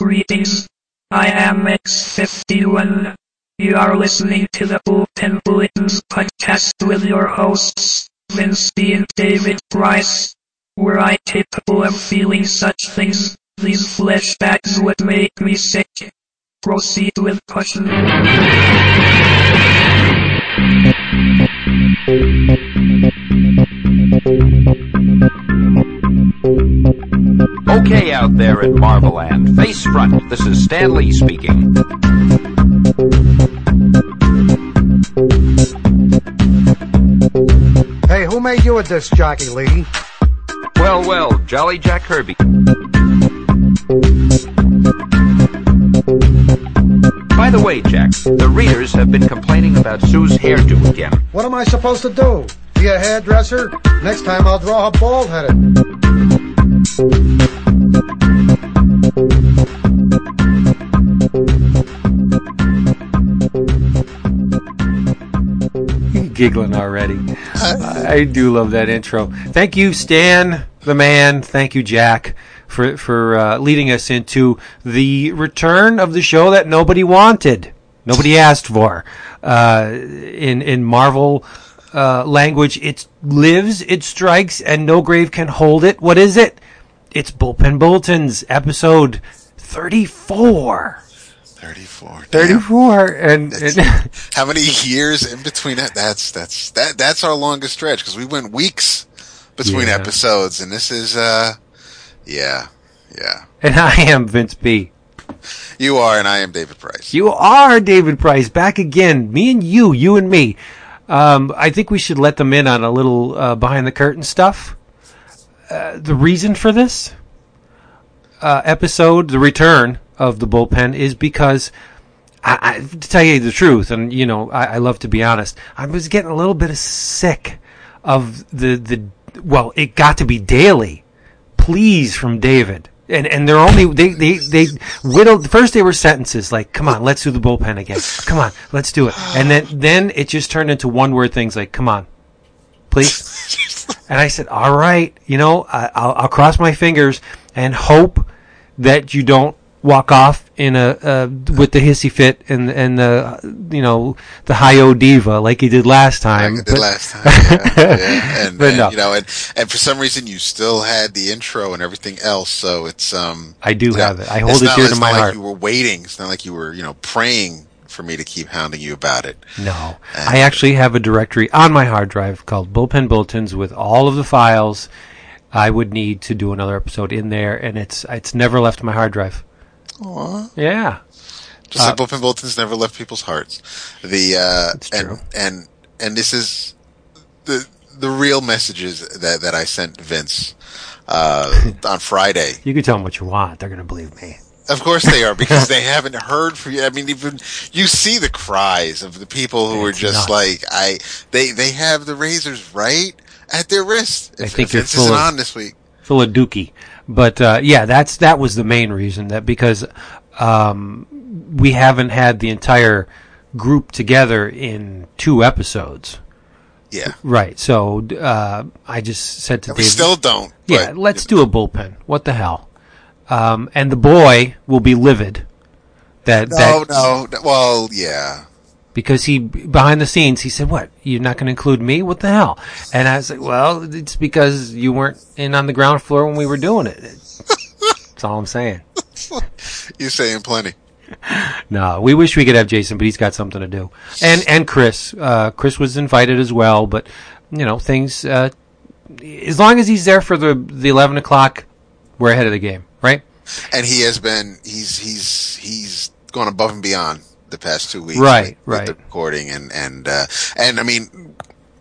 Greetings. I am X51. You are listening to the Bullpen Bulletins podcast with your hosts, Vince and David Price. Were I capable of feeling such things, these flashbacks would make me sick. Proceed with caution. Okay, out there at Marveland, face front, this is Stan Lee speaking. Hey, who made you a disc jockey, Lee? Well, well, Jolly Jack Kirby. By the way, Jack, the readers have been complaining about Sue's hairdo again. What am I supposed to do? Be a hairdresser? Next time I'll draw her bald headed. Giggling already. I do love that intro. Thank you, Stan, the man. Thank you, Jack, for for uh, leading us into the return of the show that nobody wanted, nobody asked for. Uh, in in Marvel uh, language, it lives, it strikes, and no grave can hold it. What is it? It's Bullpen Bulletins, episode thirty-four. 34. Damn. 34 and, and How many years in between that? That's that's that that's our longest stretch because we went weeks between Yeah. episodes, and this is uh, yeah, yeah. and I am Vince B. You are, and I am David Price. You are David Price back again. Me and you, you and me. Um, I think we should let them in on a little uh, behind the curtain stuff. Uh, the reason for this uh, episode, the return of the bullpen, is because I, I, to tell you the truth, and you know, I, I love to be honest. I was getting a little bit sick of the the. Well, it got to be daily pleas from David. And and they're only they they they whittled first they were sentences like come on let's do the bullpen again come on let's do it and then then it just turned into one word things like come on please and I said all right you know I, I'll I'll cross my fingers and hope that you don't walk off in a uh, with the hissy fit and and the you know the high o diva like you did last time Like I did But- last time, yeah, yeah. And, no. you know, and and for some reason you still had the intro and everything else, so it's um. I do you know, have it. I hold it dear to my not heart. Like you were waiting. It's not like you were you know praying for me to keep hounding you about it. No. I actually have a directory on my hard drive called Bullpen Bulletins with all of the files I would need to do another episode in there, and it's it's never left my hard drive. Aw. Yeah. Just like Bullpen Bulletins never left people's hearts. The uh, and true. and and this is the the real messages that that I sent Vince uh, on Friday. You can tell them what you want. They're going to believe me. Of course they are because they haven't heard from you. I mean, even you see the cries of the people who are just nuts. like I. They they have the razors right at their wrist. I If, think if you're Vince full isn't of- on this week. Full of dookie. But uh, yeah, that's that was the main reason that because um, we haven't had the entire group together in two episodes. Yeah, Right. So uh, I just said to we still don't. Yeah, let's do a bullpen. What the hell? Um, and the boy will be livid. That No, that no, no. Well, yeah. because he behind the scenes he said, "What? You're not going to include me? What the hell?" And I was like, "Well, it's because you weren't in on the ground floor when we were doing it." That's all I'm saying. You're saying plenty. No, we wish we could have Jason, but he's got something to do. And and Chris, uh, Chris was invited as well, but you know things. Uh, as long as he's there for the the eleven o'clock, we're ahead of the game? And he has been he's he's he's gone above and beyond the past two weeks Right, with, right. with the recording and and uh and i mean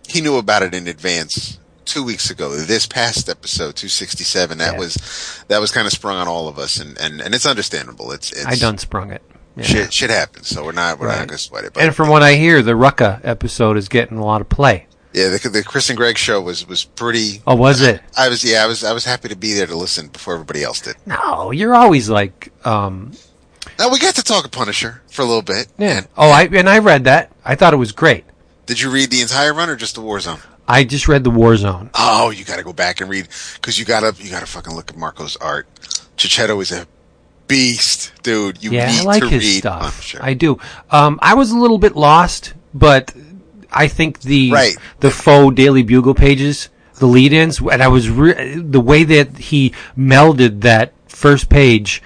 he knew about it in advance two weeks ago this past episode 267 that Yeah. was that was kind of sprung on all of us and and, and it's understandable it's it's I done sprung it. Yeah. shit shit happens so we're not we're Right. not gonna sweat it but And from what I hear, the Rucka episode is getting a lot of play. Yeah the, the chris and greg show was was pretty Oh, was it? i was yeah i was i was happy to be there to listen before everybody else did No, you're always like, um, now we got to talk of punisher for a little bit yeah. Oh, I and I read that. I thought it was great. did you read the entire run or just the warzone I just read the Warzone. Oh, you got to go back and read because you got to you got to fucking look at Marco's art. Checchetto is a beast, dude. You yeah, need I like to his read stuff. I do. Um, I was a little bit lost, but I think the Right. the faux Daily Bugle pages, the lead-ins, and I was re- the way that he melded that first page,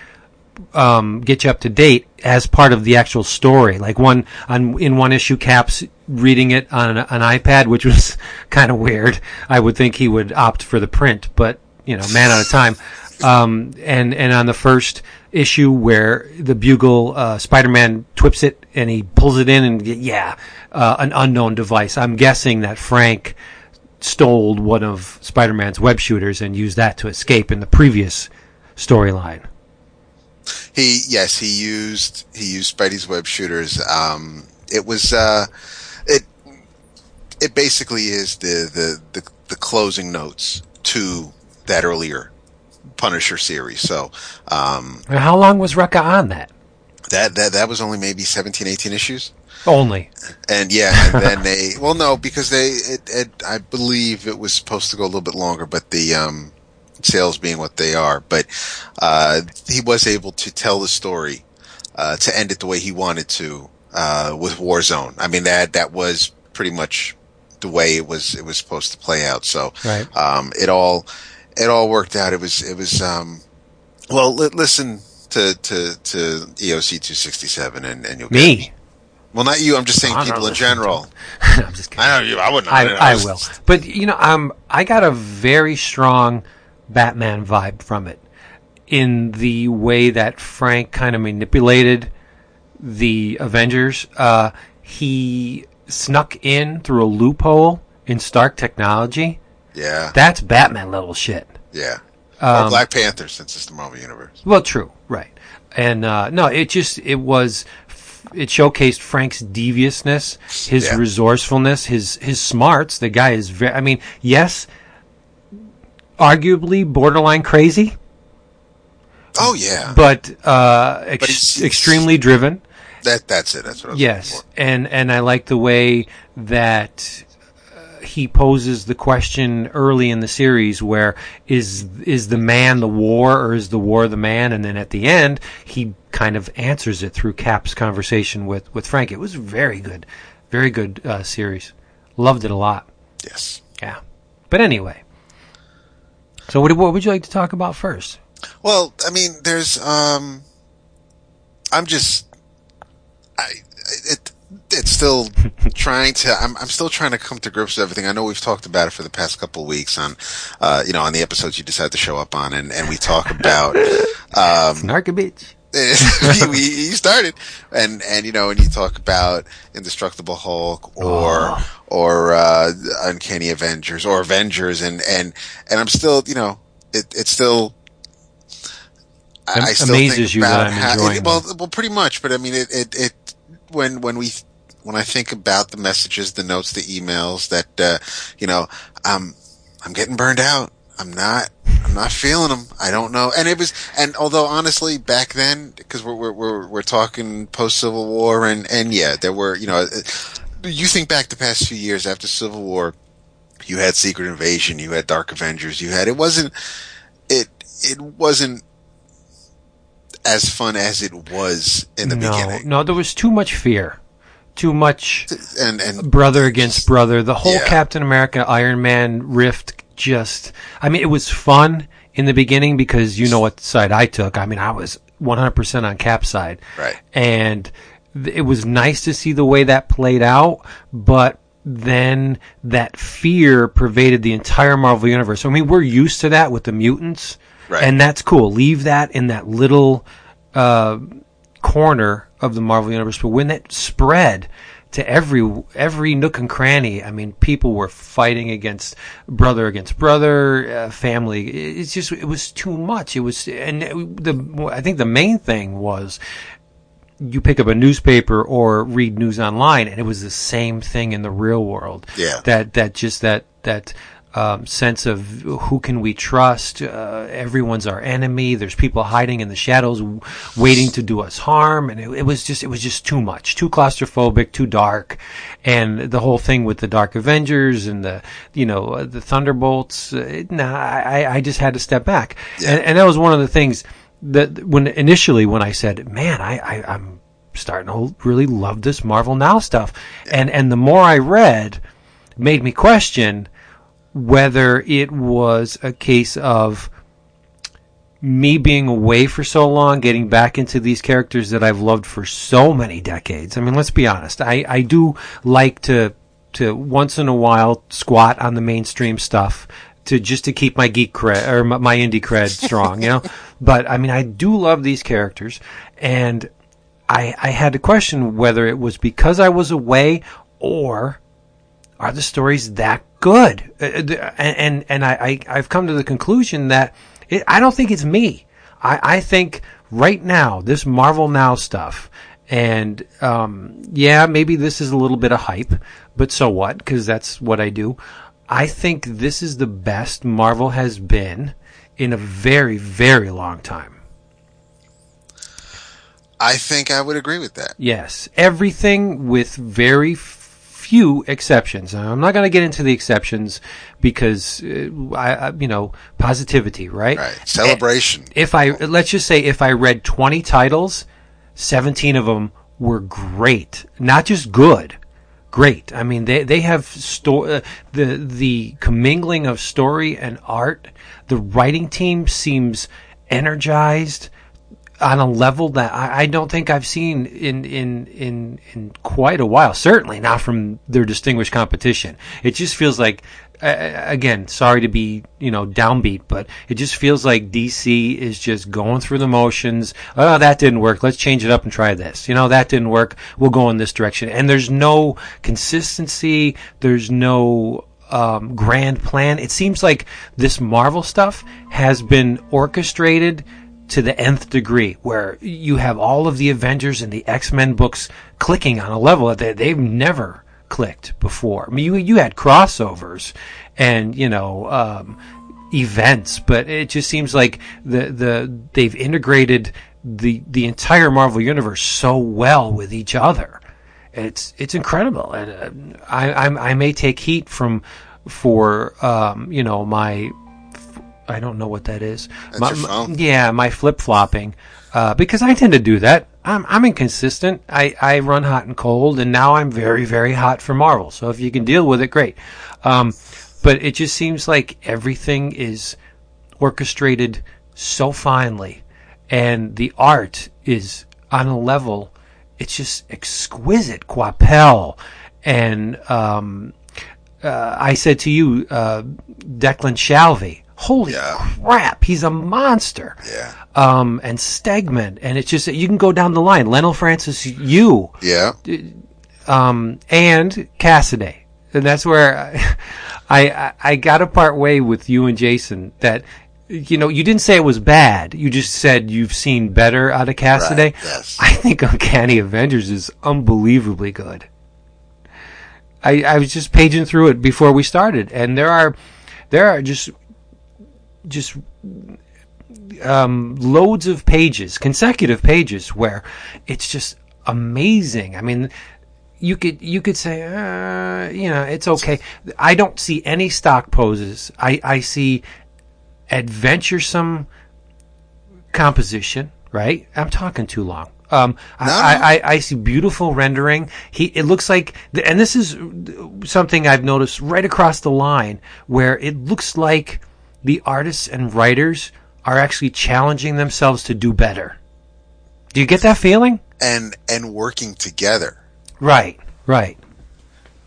um, get you up to date as part of the actual story. Like one on in one issue, Caps reading it on an, an iPad, which was kind of weird. I would think he would opt for the print, but you know, man out of time. Um, and and on the first issue where the bugle uh, Spider-Man twips it and he pulls it in and yeah, uh, an unknown device. I'm guessing that Frank stole one of Spider-Man's web shooters and used that to escape in the previous storyline. He yes, he used he used Spidey's web shooters. Um, it was uh, it it basically is the, the the the closing notes to that earlier Punisher series. So um, How long was Rucka on that? That that that was only maybe 17, 18 issues. Only. And yeah, and then they well no because they it, it I believe it was supposed to go a little bit longer, but the um, sales being what they are, but uh, he was able to tell the story uh, to end it the way he wanted to uh, with Warzone. I mean that that was pretty much the way it was it was supposed to play out. So Right. um, it all it all worked out. It was it was um, well li- listen to to to EOC two sixty seven and and you'll get Me. well, not you. I'm just saying I'm people in general. I'm just kidding. I know you. I wouldn't. I, I was- will. But you know, um, I got a very strong Batman vibe from it, in the way that Frank kind of manipulated the Avengers. Uh, he snuck in through a loophole in Stark technology. Yeah, That's Batman level shit. yeah. Um, or Black Panther, since it's the Marvel Universe. Well, true, right? And uh, no, it just it was it showcased Frank's deviousness, his Yeah. resourcefulness, his his smarts. The guy is very. I mean, yes, arguably borderline crazy, Oh yeah, but uh, ex- But he's- extremely driven. that that's it. That's what I was Yes, and and I like the way that he poses the question early in the series, where is is the man the war or is the war the man? And then at the end, he kind of answers it through Cap's conversation with with Frank. It was very good, very good uh, series. Loved it a lot. Yes. Yeah, but anyway. So what, what would you like to talk about first? Well, I mean, there's. um I'm just. I it it's still trying to. I'm I'm still trying to come to grips with everything. I know we've talked about it for the past couple of weeks on, uh, you know, on the episodes you decided to show up on, and and we talk about. Um, bitch. we, you started, and and you know, and you talk about Indestructible Hulk or or uh, Uncanny Avengers or Avengers, and and and I'm still, you know, it it's still. I, I still amazes think you that I'm how, enjoying it, well, well, pretty much, but I mean, it, it it when when we when I think about the messages, the notes, the emails that uh, you know, um, I'm getting burned out. I'm not. I'm not feeling them. I don't know. And it was. And although honestly, back then, because we're we're we're, we're talking post Civil War, and and yeah, there were you know, uh, you think back the past few years after Civil War, you had Secret Invasion, you had Dark Avengers, you had. It wasn't. It it wasn't as fun as it was in the no, beginning. no, there was too much fear, too much And and brother against brother. The whole Yeah. Captain America Iron Man rift just I mean it was fun in the beginning because you know what side I took. I mean I was 100% on Cap side. Right. And it was nice to see the way that played out, but then that fear pervaded the entire Marvel universe. I mean we're used to that with the mutants. Right. And that's cool. Leave that in that little uh, corner of the Marvel universe, but when it spread to every every nook and cranny, I mean, people were fighting against brother against brother, uh, family. It's just it was too much. It was, and the I think the main thing was you pick up a newspaper or read news online, and it was the same thing in the real world. Yeah. that that just that that. Um, sense of who can we trust? Uh, everyone's our enemy. There's people hiding in the shadows, w- waiting to do us harm, and it, it was just it was just too much, too claustrophobic, too dark, and the whole thing with the Dark Avengers and the you know uh, the Thunderbolts. Uh, nah, I I just had to step back, and, and that was one of the things that when initially when I said, "Man, I, I I'm starting to really love this Marvel Now stuff," and and the more I read, made me question whether it was a case of me being away for so long, getting back into these characters that I've loved for so many decades. I mean, let's be honest. I, I do like to to once in a while squat on the mainstream stuff to just to keep my geek cred or my, indie cred strong, you know. But I mean, I do love these characters, and I I had to question whether it was because I was away or are the stories that good? Uh, uh, and and, and I, I have come to the conclusion that it, I don't think it's me. I, I think right now this Marvel Now stuff, and um, yeah, maybe this is a little bit of hype, but so what? Because that's what I do. I think this is the best Marvel has been in a very very long time. I think I would agree with that. Yes, everything with very few exceptions. I'm not going to get into the exceptions because uh, I, I, you know, positivity, right? Right. Celebration. If I let's just say if I read 20 titles, 17 of them were great, not just good. Great. I mean, they they have sto- uh, the the commingling of story and art. The writing team seems energized on a level that I, I, don't think I've seen in, in in in quite a while. Certainly not from their distinguished competition. It just feels like, again, sorry to be you know downbeat, but it just feels like DC is just going through the motions. Oh, that didn't work. Let's change it up and try this. You know, that didn't work. We'll go in this direction. And there's no consistency. There's no um, grand plan. It seems like this Marvel stuff has been orchestrated to the nth degree, where you have all of the Avengers and the X Men books clicking on a level that they've never clicked before. I mean, you you had crossovers and you know um, events, but it just seems like the the they've integrated the the entire Marvel universe so well with each other. It's it's incredible, and uh, I I'm, I may take heat from for um, you know my I don't know what that is. My, phone? yeah, my flip flopping, uh, because I tend to do that. I'm I'm inconsistent. I, I run hot and cold, and now I'm very very hot for Marvel. So if you can deal with it, great. Um, but it just seems like everything is orchestrated so finely, and the art is on a level. It's just exquisite. Coipel and um, uh, I said to you, uh, Declan Shalvey. Holy Yeah. crap, he's a monster. Yeah. Um, and Stegman, and it's just you can go down the line. Leinil Francis, Yu, Yeah. um, and Cassaday, and that's where I, I I got to part way with you and Jason. That you know you didn't say it was bad. You just said you've seen better out of Cassaday. Right, yes. I think Uncanny Avengers is unbelievably good. I, I was just paging through it before we started, and there are there are just just um, loads of pages, consecutive pages, where it's just amazing. I mean, you could you could say, uh, you know, it's okay. I don't see any stock poses. I I see adventuresome composition. Right? I'm talking too long. Um, no. I, I, I see beautiful rendering. He, it looks like, and this is something I've noticed right across the line, where it looks like the artists and writers are actually challenging themselves to do better. Do you get that feeling? And and working together. Right, right.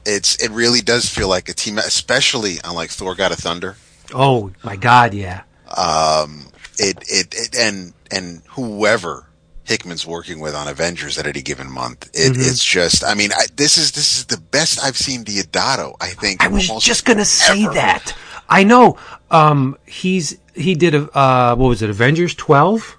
It's it really does feel like a team, especially on like Thor: God of Thunder. Oh my God, yeah. Um, it, it it and and whoever Hickman's working with on Avengers at any given month, it, Mm-hmm. it's just. I mean, I, this is this is the best I've seen Deodato. I think. I was just gonna say that. I know. Um, he's he did a uh, what was it? Avengers twelve.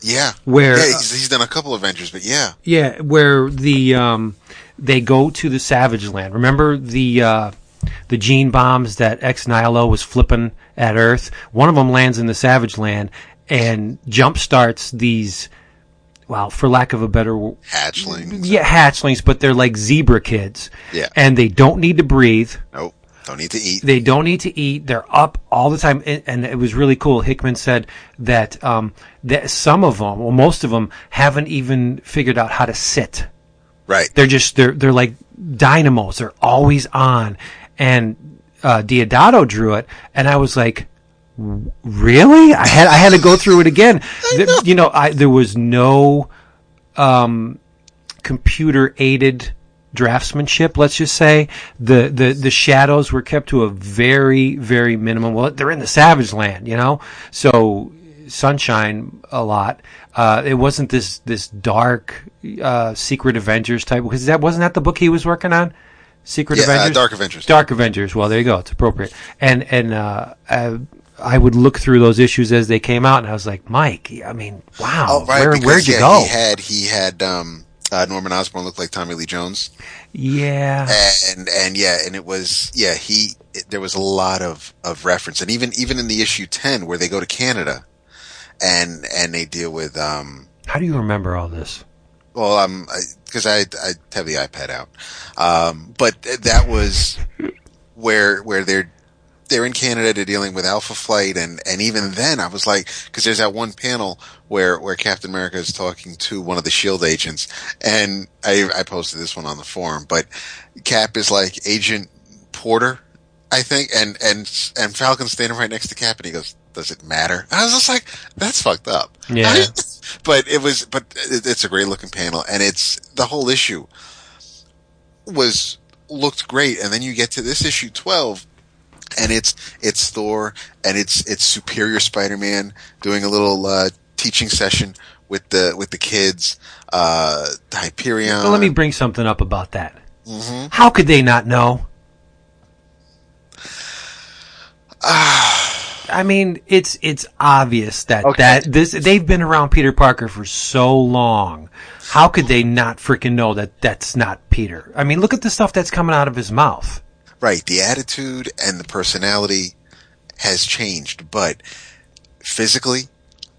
Yeah. Where- Yeah, he's, he's done a couple Avengers, but yeah. Yeah, where the um, they go to the Savage Land. Remember the uh, the gene bombs that Ex Nihilo was flipping at Earth? One of them lands in the Savage Land and jump starts these. Well, for lack of a better Hatchlings. yeah, hatchlings, but they're like zebra kids. Yeah. And they don't need to breathe. Nope. Don't need to eat. They don't need to eat. They're up all the time, and, and it was really cool. Hickman said that um, that some of them, well, most of them, haven't even figured out how to sit. Right. They're just they're they're like dynamos. They're always on. And uh, Deodato drew it, and I was like, really? I had I had to go through it again. The- you know, I there was no um, computer aided draftsmanship. Let's just say the, the the shadows were kept to a very very minimum. Well, they're in the Savage Land, you know, so sunshine a lot. Uh, it wasn't this this dark uh, Secret Avengers type because that wasn't that the book he was working on. Secret Yeah, uh, Avengers, Dark Avengers. Dark Avengers. Well, there you go. It's appropriate. And and uh, I, I would look through those issues as they came out, and I was like, Mike. I mean, wow. Oh, right. Where, because, where'd you yeah, go? He had he had um, uh, Norman Osborn looked like Tommy Lee Jones, yeah. and and yeah, and it was yeah he it, there was a lot of of reference, and even even in the issue ten where they go to Canada, and and they deal with um How do you remember all this? well um I because I, I have the iPad out, um but that was where where they're they're in Canada, they're dealing with Alpha Flight, and and even then, I was like, because there's that one panel where where Captain America is talking to one of the Shield agents, and I I posted this one on the forum, but Cap is like Agent Porter, I think, and and and Falcon's standing right next to Cap, and he goes, "Does it matter?" And I was just like, "That's fucked up." Yeah. but it was, but it, it's a great looking panel, and it's the whole issue was looked great, and then you get to this issue twelve and it's it's Thor and it's it's Superior Spider-Man doing a little uh, teaching session with the with the kids. Uh, Hyperion. Well, let me bring something up about that. Mm-hmm. How could they not know? I mean, it's it's obvious that Okay. that this they've been around Peter Parker for so long. How could they not freaking know that that's not Peter? I mean, look at the stuff that's coming out of his mouth. Right. The attitude and the personality has changed, but physically,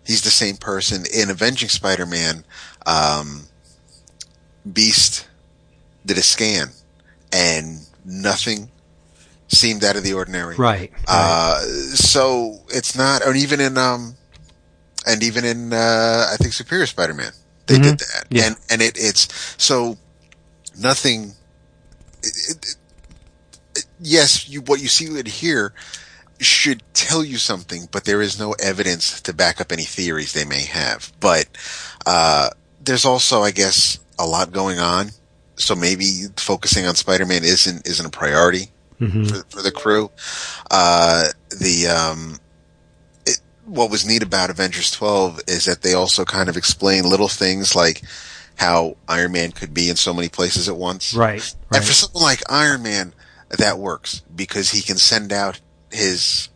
he's the same person. In Avenging Spider-Man, um, Beast did a scan, and nothing seemed out of the ordinary. Right. Uh, so it's not, and even in, um, and even in, uh, I think Superior Spider-Man, they did that. Yeah. And, and it, it's, so nothing, it, it- yes, you, what you see in here should tell you something, but there is no evidence to back up any theories they may have. But, uh, there's also, I guess, a lot going on. So maybe focusing on Spider-Man isn't, isn't a priority for, for the crew. Uh, the, um, it, what was neat about Avengers 12 is that they also kind of explain little things like how Iron Man could be in so many places at once. Right. And for something like Iron Man, that works because he can send out his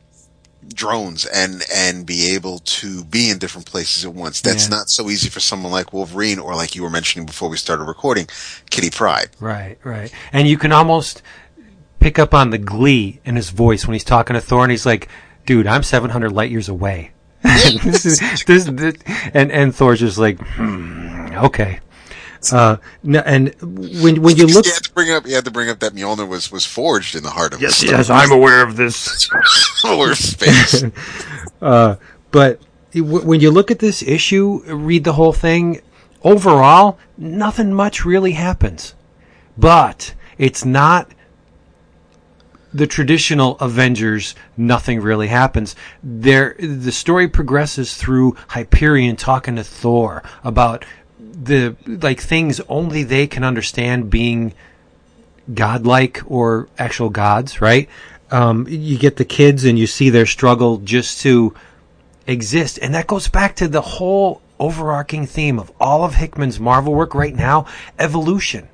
drones and and be able to be in different places at once. That's Yeah. not so easy for someone like Wolverine or like you were mentioning before we started recording, Kitty Pryde. Right, right. And you can almost pick up on the glee in his voice when he's talking to Thor, and he's like, "Dude, I'm 700 light years away." this is this, this and and Thor's just like, hmm, "Okay." Uh, no, and when when you look, you had to bring up you had to bring up that Mjolnir was was forged in the heart of yes, the yes, I'm aware of this. solar space. But w- when you look at this issue, read the whole thing, overall, nothing much really happens. But it's not the traditional Avengers, nothing really happens. There, the story progresses through Hyperion talking to Thor about the, like, things only they can understand being godlike or actual gods, right? Um, you get the kids and you see their struggle just to exist. And that goes back to the whole overarching theme of all of Hickman's Marvel work right now evolution.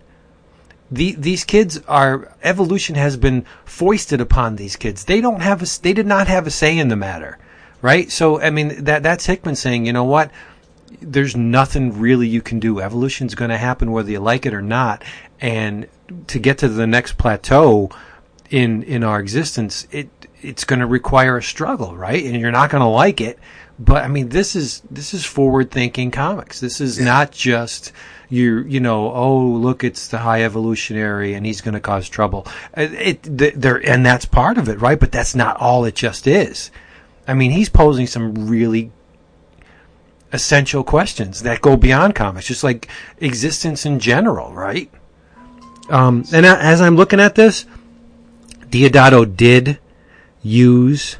The, these kids are evolution has been foisted upon these kids. They don't have a, they did not have a say in the matter, right? So I mean that that's Hickman saying, you know what? There's nothing really you can do. Evolution's going to happen whether you like it or not. And to get to the next plateau in in our existence, it it's going to require a struggle, right? And you're not going to like it, but I mean, this is this is forward thinking comics. This is not just you you know oh look it's the high evolutionary and he's going to cause trouble. Uh, it, it there and that's part of it, right? But that's not all it just is. I mean, he's posing some really essential questions that go beyond comics, just like existence in general, right? Um, and as I'm looking at this, Deodato did use,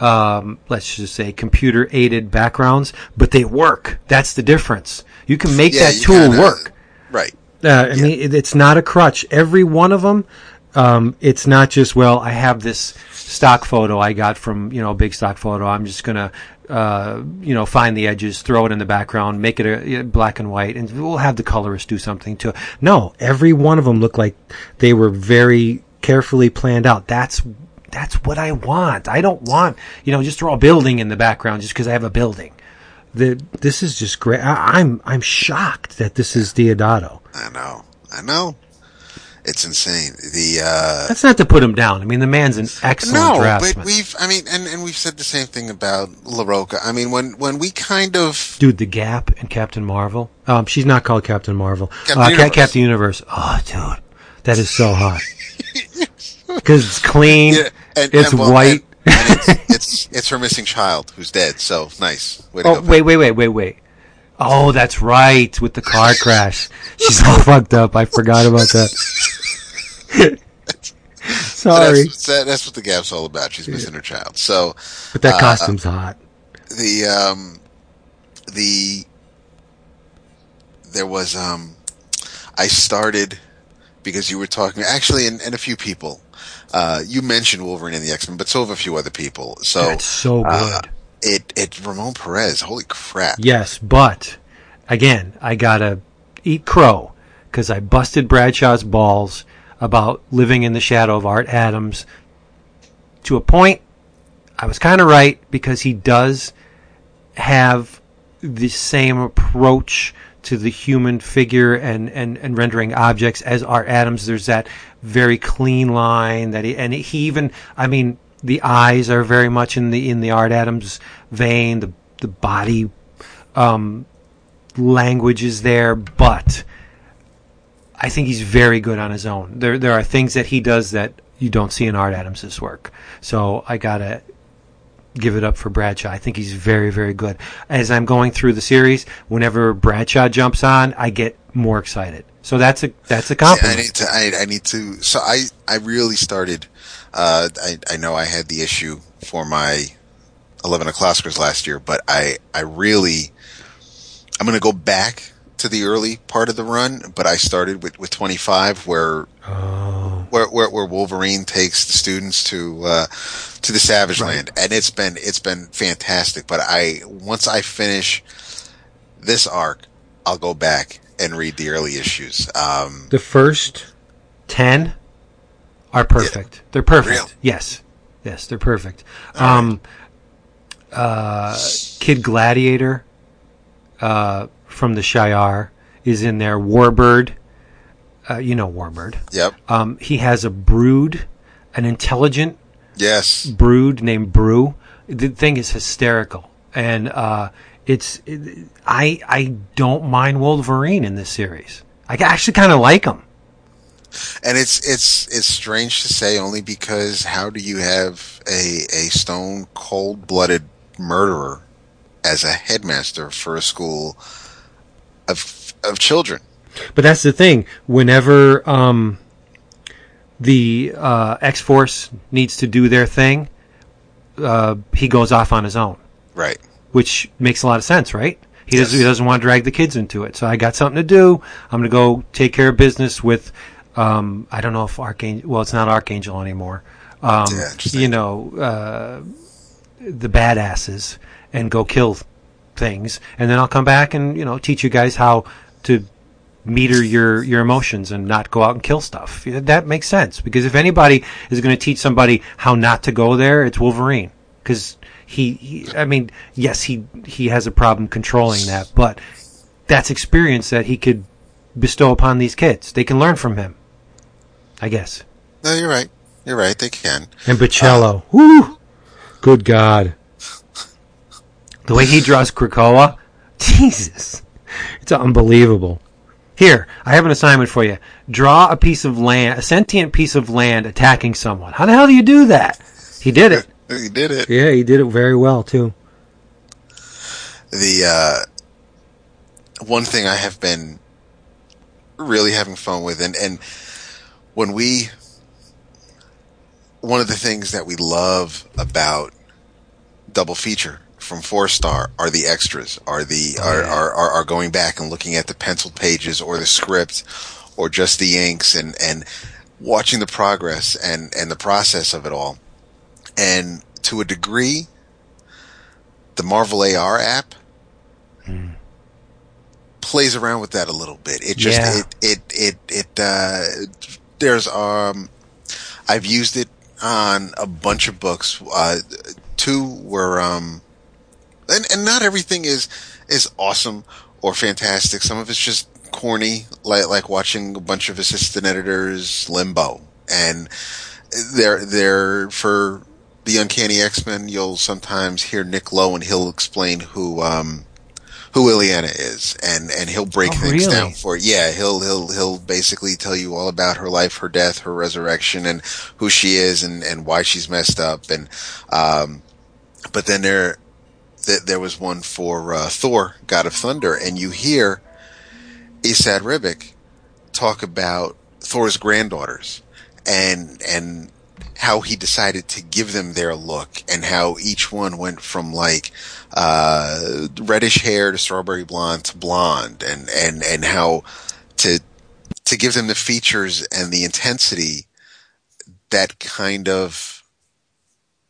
um, let's just say, computer aided backgrounds, but they work. That's the difference. You can make Yeah, that tool kinda- work. Right. Uh, I mean, it's not a crutch. Every one of them, um, it's not just well. I have this stock photo I got from you know a big stock photo. I'm just gonna uh, you know find the edges, throw it in the background, make it a, a black and white, and we'll have the colorist do something to it. No, every one of them looked like they were very carefully planned out. That's that's what I want. I don't want you know just throw a building in the background just because I have a building. The, this is just great. I, I'm I'm shocked that this is Deodato. I know. I know. It's insane. The uh That's not to put him down. I mean, the man's an excellent no, draftsman. but we've I mean and, and we've said the same thing about Larroca. I mean when when we kind of Dude, the Gap and Captain Marvel. Um, she's not called Captain Marvel. Captain uh, Universe. Captain Universe. Oh, dude, that is so hot. Because it's clean. Yeah, and, it's and, well, white. it's, it's it's her missing child who's dead. So nice. Way oh, wait, wait, wait, wait, wait. Oh, that's right. With the car crash, she's all fucked up. I forgot about that. Sorry, That's, that, that's what the gap's all about. She's missing her child. So but that uh, costume's hot. the um the there was um I started because you were talking actually and, and a few people uh you mentioned Wolverine and the X Men but so have a few other people so That's so good. uh, it it Ramon Perez holy crap Yes, but again, I gotta eat crow because I busted Bradshaw's balls about living in the shadow of Art Adams. To a point, I was kind of right because he does have the same approach to the human figure and, and, and rendering objects as Art Adams. There's that very clean line that he, and he even, I mean, the eyes are very much in the in the Art Adams vein. The the body um, language is there, but I think he's very good on his own. There there are things that he does that you don't see in Art Adams' work. So I gotta give it up for Bradshaw. I think he's very, very good. As I'm going through the series, whenever Bradshaw jumps on, I get more excited. So that's a that's a compliment. need to I, I need to so I I really started uh I I know I had the issue for my 11 o'clockers last year but I I really I'm going to go back to the early part of the run but I started with with 25 where Oh, where, where where Wolverine takes the students to uh, to the Savage Right. Land, and it's been it's been fantastic. But I once I finish this arc, I'll go back and read the early issues. Um, the first ten are perfect. They're perfect. Real? Yes, yes, they're perfect. Um, uh, Kid Gladiator uh, from the Shi'ar is in there. Warbird, uh, you know Warbird. yep. Um, he has a brood, an intelligent Yes. brood named Broo. The thing is hysterical, and uh, it's it, I I don't mind Wolverine in this series. I actually kind of like him. And it's it's it's strange to say only because how do you have a a stone cold blooded murderer as a headmaster for a school of of children? But that's the thing. Whenever um, the uh, X Force needs to do their thing, uh, he goes off on his own, Right. which makes a lot of sense, right? He doesn't. He doesn't want to drag the kids into it. So I got something to do. I'm going to go take care of business with. Um, I don't know if Archangel. Well, it's not Archangel anymore. Um, Yeah, you know, uh, the badasses and go kill things, and then I'll come back and you know teach you guys how to meter your your emotions and not go out and kill stuff. That makes sense because if anybody is going to teach somebody how not to go there, it's Wolverine because he, he. I mean, yes, he he has a problem controlling that, but that's experience that he could bestow upon these kids. They can learn from him, I guess. No, you're right. You're right. They can. And Bachalo, uh, whoo, good God, The way he draws Krakoa, Jesus, it's unbelievable. Here, I have an assignment for you. Draw a piece of land, a sentient piece of land attacking someone. How the hell do you do that? He did it. He did it. Yeah, he did it very well too. The uh, one thing I have been really having fun with, and and when we, one of the things that we love about double feature from four star are the extras are the are, are, are are going back and looking at the pencil pages or the script or just the inks and and watching the progress and and the process of it all. And to a degree the marvel ar app plays around with that a little bit. It just Yeah. it it it it uh there's um i've used it on a bunch of books. Uh two were um and and not everything is is awesome or fantastic. Some of it's just corny, like like watching a bunch of assistant editors limbo, and they're they're for the Uncanny X Men. You'll sometimes hear Nick Lowe, and he'll explain who um who Illyana is, and and he'll break Oh, things really? down for you. Yeah, he'll he'll he'll basically tell you all about her life, her death, her resurrection, and who she is, and and why she's messed up, and um, but then there th- there was one for uh, Thor, God of Thunder, and you hear Esad Ribic talk about Thor's granddaughters and and how he decided to give them their look and how each one went from like uh, reddish hair to strawberry blonde to blonde and and and how to to give them the features and the intensity that kind of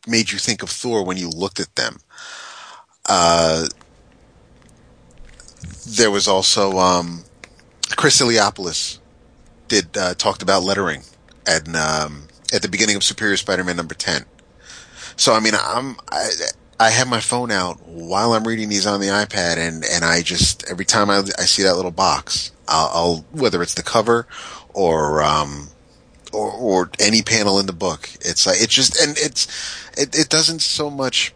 made you think of Thor when you looked at them. Uh, there was also um, Chris Eliopoulos did uh, talked about lettering at um, at the beginning of Superior Spider-Man number ten. So I mean, I'm I, I have my phone out while I'm reading these on the iPad, and and I just every time I, I see that little box, I'll, I'll whether it's the cover or um or or any panel in the book, it's like it's just and it's it, it doesn't so much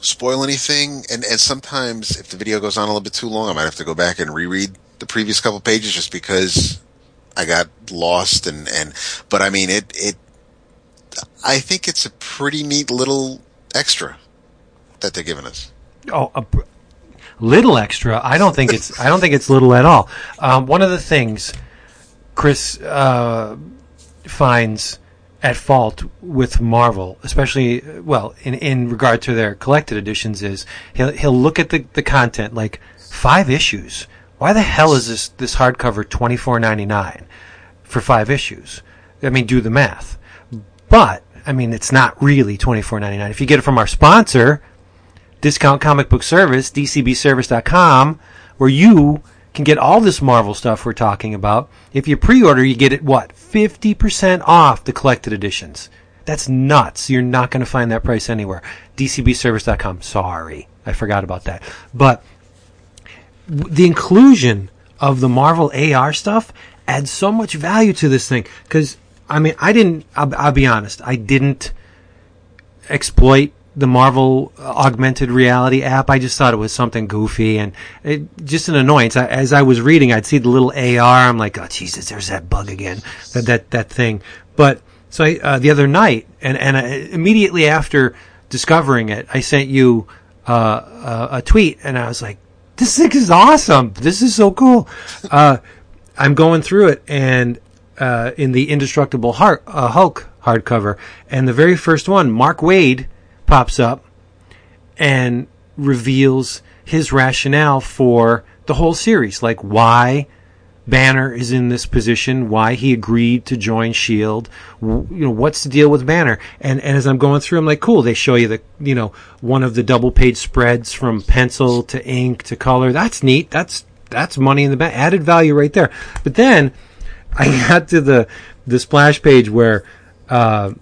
spoil anything, and and sometimes if the video goes on a little bit too long, I might have to go back and reread the previous couple pages just because I got lost and and but I mean it it I think it's a pretty neat little extra that they're giving us. Oh, a little extra. I don't think it's. I don't think it's little at all. Um, one of the things Chris uh, finds at fault with Marvel, especially well in in regard to their collected editions, is he'll he'll look at the the content like five issues. Why the hell is this this hardcover twenty four ninety nine for five issues? I mean, do the math. But I mean, it's not really twenty four ninety nine. If you get it from our sponsor, Discount Comic Book Service, DCBService.com, where you can get all this Marvel stuff we're talking about. If you pre-order, you get it what fifty percent off the collected editions. That's nuts. You're not going to find that price anywhere. DCBService.com. Sorry, I forgot about that. But the inclusion of the Marvel AR stuff adds so much value to this thing. Because I mean, I didn't. I'll, I'll be honest. I didn't exploit the Marvel uh, augmented reality app. I just thought it was something goofy and it, just an annoyance. I, as I was reading, I'd see the little AR. I'm like, oh Jesus, there's that bug again. That that that thing. But so I, uh, the other night, and and I, immediately after discovering it, I sent you uh, a, a tweet, and I was like, this thing is awesome. This is so cool. Uh, I'm going through it, and uh, in the Indestructible Heart, uh, Hulk hardcover, and the very first one, Mark Waid pops up and reveals his rationale for the whole series, like why Banner is in this position, why he agreed to join Shield, you know, what's the deal with Banner? And and as I'm going through, I'm like, cool. They show you the, you know, one of the double page spreads from pencil to ink to color. That's neat. That's that's money in the bank, added value right there. But then I got to the the splash page where uh,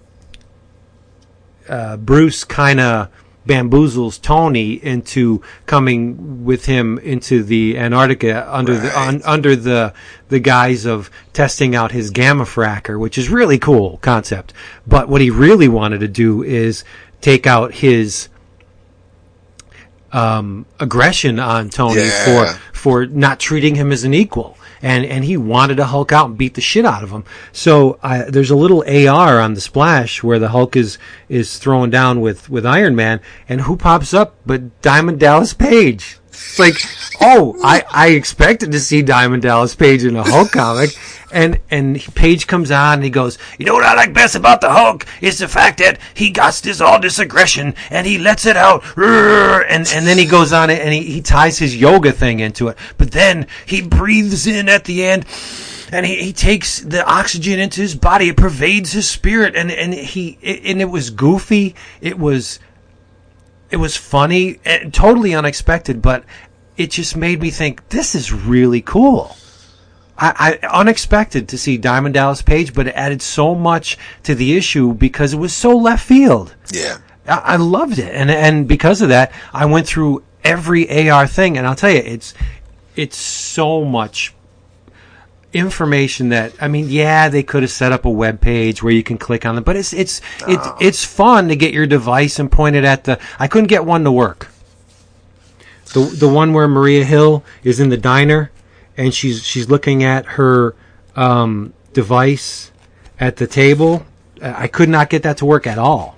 uh, Bruce kind of bamboozles Tony into coming with him into the Antarctica under the un, under the the guise of testing out his gamma fracker, which is really cool concept. But what he really wanted to do is take out his um, aggression on Tony Yeah. for for not treating him as an equal. And, and he wanted to Hulk out and beat the shit out of him. So there's a little AR on the splash where the Hulk is is throwing down with, with Iron Man, and who pops up but Diamond Dallas Page? It's like, oh, I, I expected to see Diamond Dallas Page in a Hulk comic, and and Page comes on and he goes, you know what I like best about the Hulk is the fact that he got this all this aggression and he lets it out, and and then he goes on it and he, he ties his yoga thing into it, but then he breathes in at the end. And he, he takes the oxygen into his body. It pervades his spirit, and and he and it was goofy. It was it was funny and totally unexpected, but it just made me think this is really cool. I, I unexpected to see Diamond Dallas Page, but it added so much to the issue because it was so left field. Yeah. I, I loved it, and and because of that, I went through every AR thing, and I'll tell you, it's it's so much information that I mean, yeah, they could have set up a web page where you can click on them, but it's it's it's it's fun to get your device and point it at the. I couldn't get one to work. The the one where Maria Hill is in the diner, and she's she's looking at her um, device at the table. I could not get that to work at all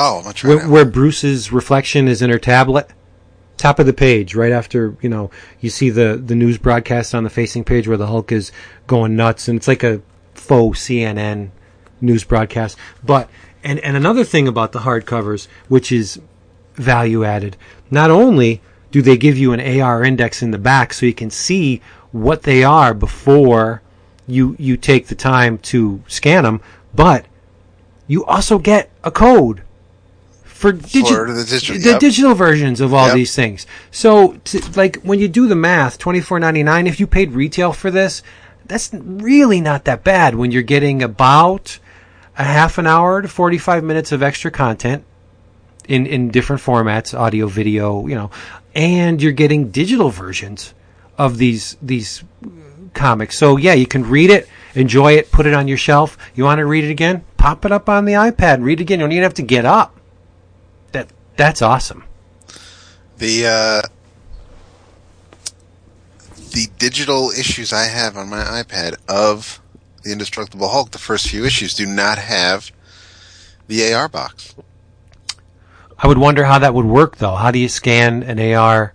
Oh, I'm gonna try where, where Bruce's reflection is in her tablet, top of the page, right after you know you see the the news broadcast on the facing page where the Hulk is going nuts, and it's like a faux CNN news broadcast. But and and another thing about the hardcovers, which is value added, not only do they give you an AR index in the back so you can see what they are before you you take the time to scan them, but you also get a code for, digi- For the digital- the yep. digital versions of all Yep. these things. So, to, like when you do the math, twenty four ninety nine. If you paid retail for this, that's really not that bad. When you're getting about a half an hour to forty five minutes of extra content in in different formats, audio, video, you know, and you're getting digital versions of these these comics. So yeah, you can read it, enjoy it, put it on your shelf. You want to read it again? Pop it up on the iPad, read it again. You don't even have to get up. That that's awesome. The uh, the digital issues I have on my iPad of the Indestructible Hulk, the first few issues, do not have the AR box. I would wonder how that would work though. How do you scan an AR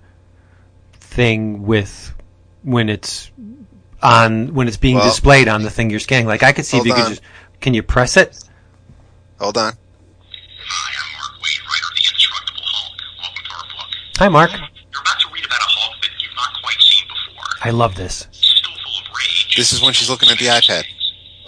thing with when it's on when it's being Well- displayed on the thing you're scanning? Like I could see if Hold you could just can you press it? Hold on. Hi, I'm Mark Waid, writer of The Indestructible Hulk. Welcome to our book. Hi Mark. You're about to read about a Hulk that you've not quite seen before. I love this. Still full of rage. This is when she's looking at the iPad.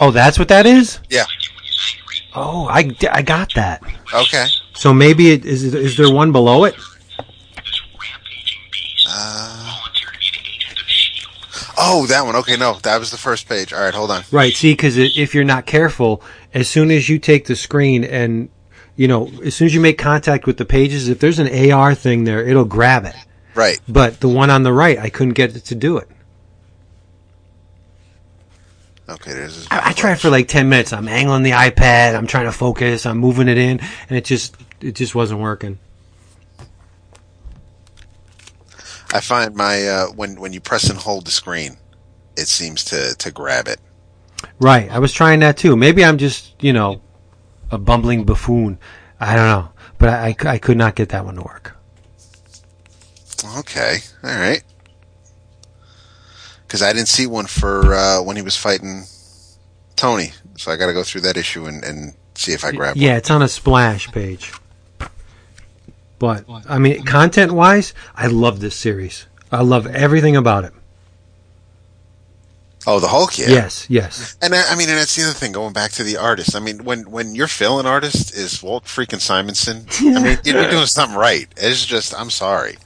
Oh, that's what that is? Yeah. Like it when he's angry. Oh, I, I got that. Okay. So maybe it is is there one below it? This rampaging beast Uh, volunteered to be an agent of S.H.I.E.L.D. oh, that one. Okay, no, that was the first page. All right, hold on. Right. See, because if you're not careful, as soon as you take the screen and you know, as soon as you make contact with the pages, if there's an AR thing there, it'll grab it. Right. But the one on the right, I couldn't get it to do it. Okay, there's. I, I tried for like ten minutes. I'm angling the iPad. I'm trying to focus. I'm moving it in, and it just it just wasn't working. I find my uh, when when you press and hold the screen, it seems to to grab it. Right. I was trying that too. Maybe I'm just you know a bumbling buffoon. I don't know, but I, I, I could not get that one to work. Okay, all right. Because I didn't see one for uh, when he was fighting Tony, so I got to go through that issue and, and see if I grab Yeah, it's on a splash page. But I mean, content wise, I love this series. I love everything about it. Oh, the Hulk, yeah. Yes, yes. And I, I mean, and that's the other thing. Going back to the artist, I mean, when when your fill-in artist is Walt freaking Simonson, I mean, you're, doing something right. It's just, I'm sorry.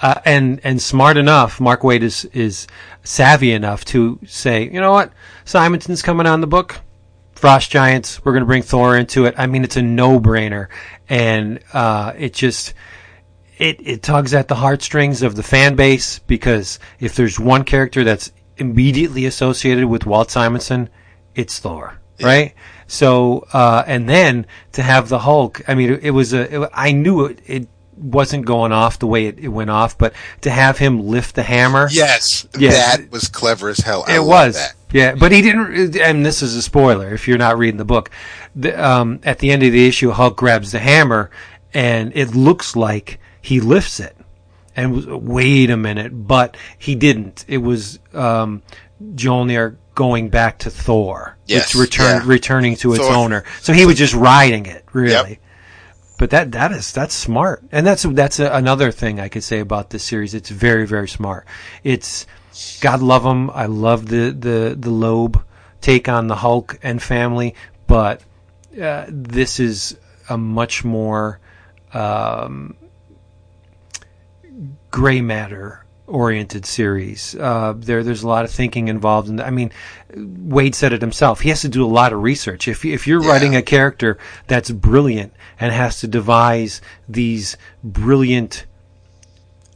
uh, and and smart enough. Mark Waid is is savvy enough to say, you know what, Simonson's coming on the book. Frost Giants. We're going to bring Thor into it. I mean, it's a no brainer, and uh, it just it it tugs at the heartstrings of the fan base because if there's one character that's immediately associated with Walt Simonson, it's Thor, right? So, uh, and then to have the Hulk, I mean, it, it was a, it, I knew it, it wasn't going off the way it, it went off, but to have him lift the hammer, Yes, Yeah. that was clever as hell. I it was. that. Yeah, but he didn't. And this is a spoiler if you're not reading the book. The, um, at the end of the issue, Hulk grabs the hammer, and it looks like he lifts it. And was, wait a minute, but he didn't. It was um, Mjolnir going back to Thor. Yes, it's return yeah. returning to its Thor- owner. So he was just riding it, really. Yep. But that that is that's smart, and that's that's a, another thing I could say about this series. It's very very smart. It's God love him. I love the the the Loeb take on the Hulk and family, but uh, this is a much more um, gray matter oriented series. Uh, there, there's a lot of thinking involved. In I mean, Waid said it himself. He has to do a lot of research. If if you're Yeah. writing a character that's brilliant and has to devise these brilliant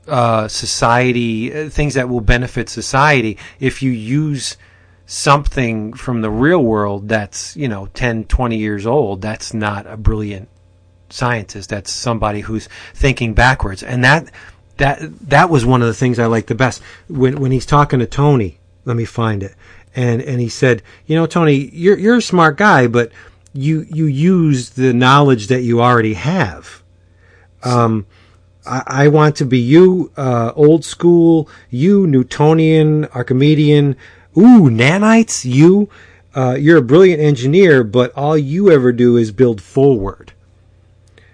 uh, society uh, things that will benefit society, if you use something from the real world that's you know 10 20 years old that's not a brilliant scientist that's somebody who's thinking backwards and that that that was one of the things I liked the best when when he's talking to Tony let me find it and and he said you know Tony you're you're a smart guy but you you use the knowledge that you already have um I, I want to be you uh, old school you Newtonian Archimedean ooh nanites you uh, you're a brilliant engineer but all you ever do is build forward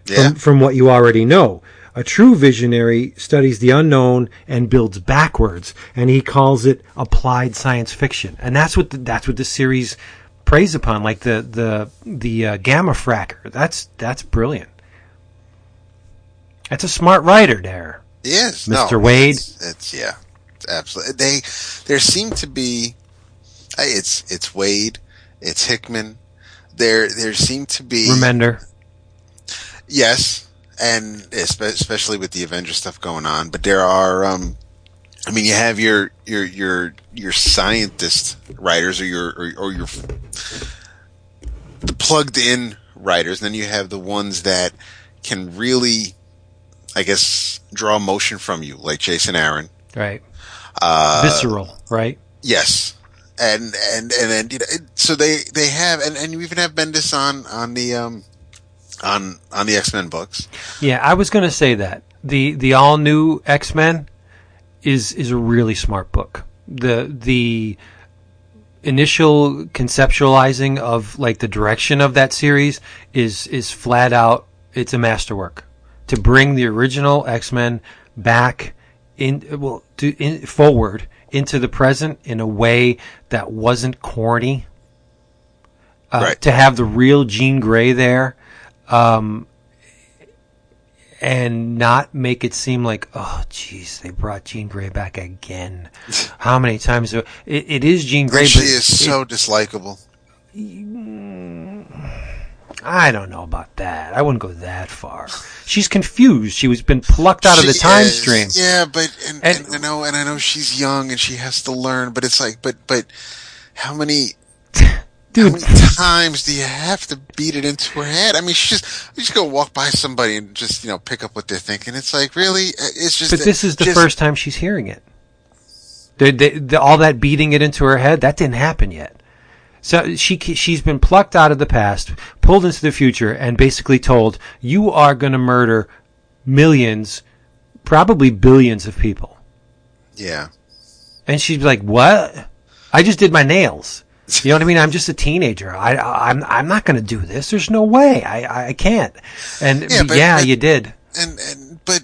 Yeah. from, from what you already know. A true visionary studies the unknown and builds backwards, and he calls it applied science fiction. And that's what the, that's what the series preys upon, like the the the uh, gamma fracker. That's that's brilliant. That's a smart writer there. Yes, Mr. No, Waid? It's, it's yeah, it's absolutely. They there seem to be. It's it's Waid, it's Hickman. There there seem to be Remender. yes, and especially with the Avengers stuff going on. But there are, um, I mean, you have your your your your scientist writers or your or, or your the plugged in writers, and then you have the ones that can really, I guess, draw emotion from you, like Jason Aaron. Right. Uh, Visceral, right? Yes, and and and then you know, so they they have, and and you even have Bendis on on the um on on the X Men books. Yeah, I was going to say that the the all new X Men is is a really smart book. The the initial conceptualizing of like the direction of that series is is flat out it's a masterwork to bring the original X-Men back in well to in, forward into the present in a way that wasn't corny uh, Right. to have the real Jean Grey there um, and not make it seem like, oh, jeez, they brought Jean Grey back again. How many times? It, it is Jean Grey, And she is so dislikable. I don't know about that. I wouldn't go that far. She's confused. She was been plucked out of the time is. stream. Yeah, but and, And- and, I know and I know she's young and she has to learn, but it's like, but but how many Dude, how many times do you have to beat it into her head? I mean, she just you just go walk by somebody and just you know pick up what they're thinking. It's like really, uh, it's just. but this is the just- first time she's hearing it. The, the, the, all that beating it into her head, that didn't happen yet. So she she's been plucked out of the past, pulled into the future, and basically told, "You are going to murder millions, probably billions of people." Yeah, And she's like, "What? I just did my nails. You know what I mean? I'm just a teenager. I, I'm I'm not going to do this. There's no way. I I can't." And Yeah, but- yeah, but- you did. and and but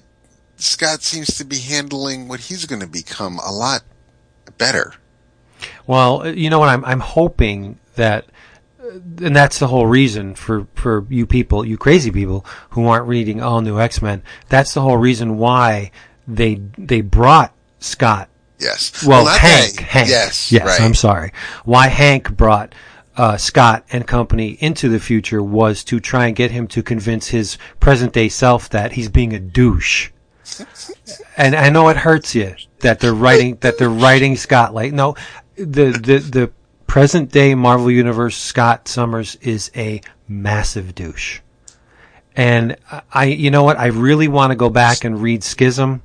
Scott seems to be handling what he's going to become a lot better. Well, you know what? I'm I'm hoping that, and that's the whole reason for for you people, you crazy people who aren't reading all new X Men. That's the whole reason why they they brought Scott. Yes. Well, not Hank. they. Hank. Yes. Yes. Right. I'm sorry. Why Hank brought. Uh, Scott and company into the future was to try and get him to convince his present day self that he's being a douche. and I know it hurts you that they're writing that they're writing Scott like no the the the present day Marvel universe Scott Summers is a massive douche. And I, you know what? I really want to go back and read Schism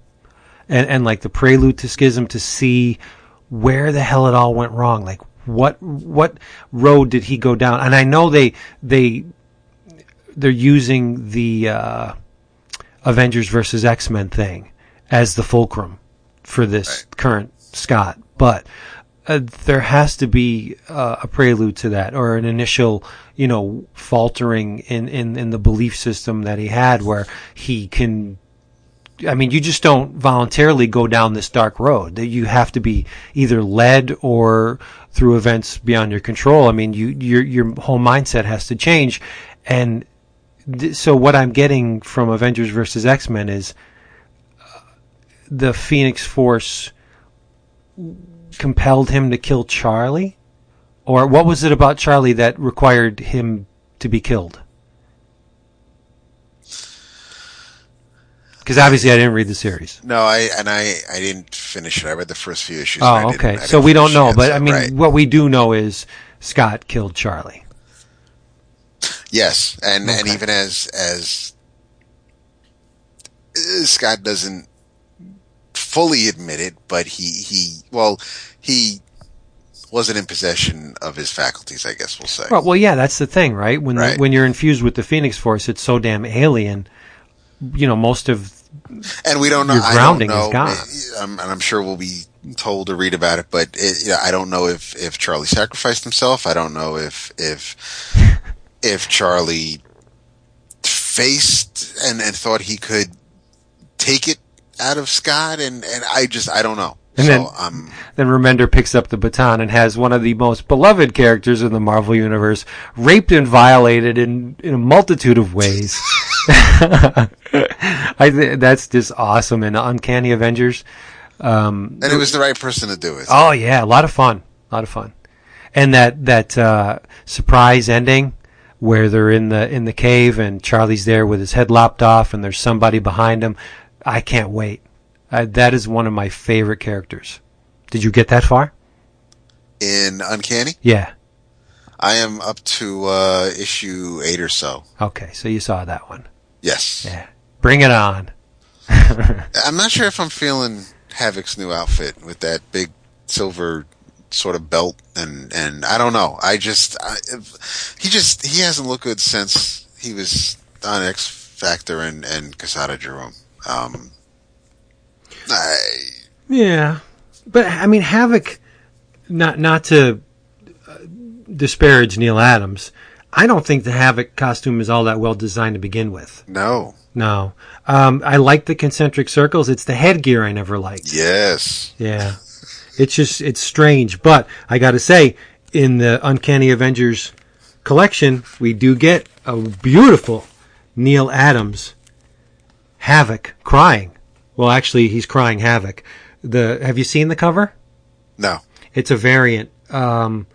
and, and like the prelude to Schism to see where the hell it all went wrong. Like what, what road did he go down? And I know they, they, they're using the, uh, Avengers versus X-Men thing as the fulcrum for this current Scott, but uh, there has to be uh, a prelude to that or an initial, you know, faltering in, in, in the belief system that he had where he can I mean, you just don't voluntarily go down this dark road. That you have to be either led or through events beyond your control. I mean, you your your whole mindset has to change, and th- so what I'm getting from Avengers versus X Men is uh, the Phoenix Force compelled him to kill Charlie, or what was it about Charlie that required him to be killed? Because obviously I didn't read the series. No, I and I I didn't finish it. I read the first few issues. Oh, okay. So we don't know, it, but so- I mean, right. what we do know is Scott killed Charlie. Yes, and and even as as uh, Scott doesn't fully admit it, but he he well he wasn't in possession of his faculties. I guess we'll say. Well, well, yeah, that's the thing, right? When Right. when you're infused with the Phoenix Force, it's so damn alien. You know, most of and we don't know. your I grounding don't is gone. um, and I'm sure we'll be told to read about it. But it, yeah, I don't know if if Charlie sacrificed himself. I don't know if if if Charlie faced and and thought he could take it out of Scott, and and I just I don't know. And so then- um, then Remender picks up the baton and has one of the most beloved characters in the Marvel universe raped and violated in in a multitude of ways. I th- that's just awesome and Uncanny Avengers. Um, and it was the right person to do it. Oh yeah, a lot of fun, a lot of fun, and that that uh, surprise ending where they're in the in the cave and Charlie's there with his head lopped off and there's somebody behind him. I can't wait. Uh, that is one of my favorite characters. Did you get that far? In Uncanny, Yeah. I am up to uh, issue eight or so. Okay, so you saw that one. Yes, Yeah. Bring it on. I'm not sure if I'm feeling Havoc's new outfit with that big silver sort of belt and and I don't know. I just I, he just he hasn't looked good since he was on X Factor and and Casada Jerome. Um, I, Yeah, but I mean, Havoc. Not not to disparage Neal Adams. I don't think the Havoc costume is all that well designed to begin with. no. No, um, I like the concentric circles. It's the headgear I never liked. Yes. Yeah, it's just it's strange. But I got to say, in the Uncanny Avengers collection, we do get a beautiful Neal Adams Havoc crying. Well, actually, he's crying Havoc. The have you seen the cover? No. It's a variant. Um,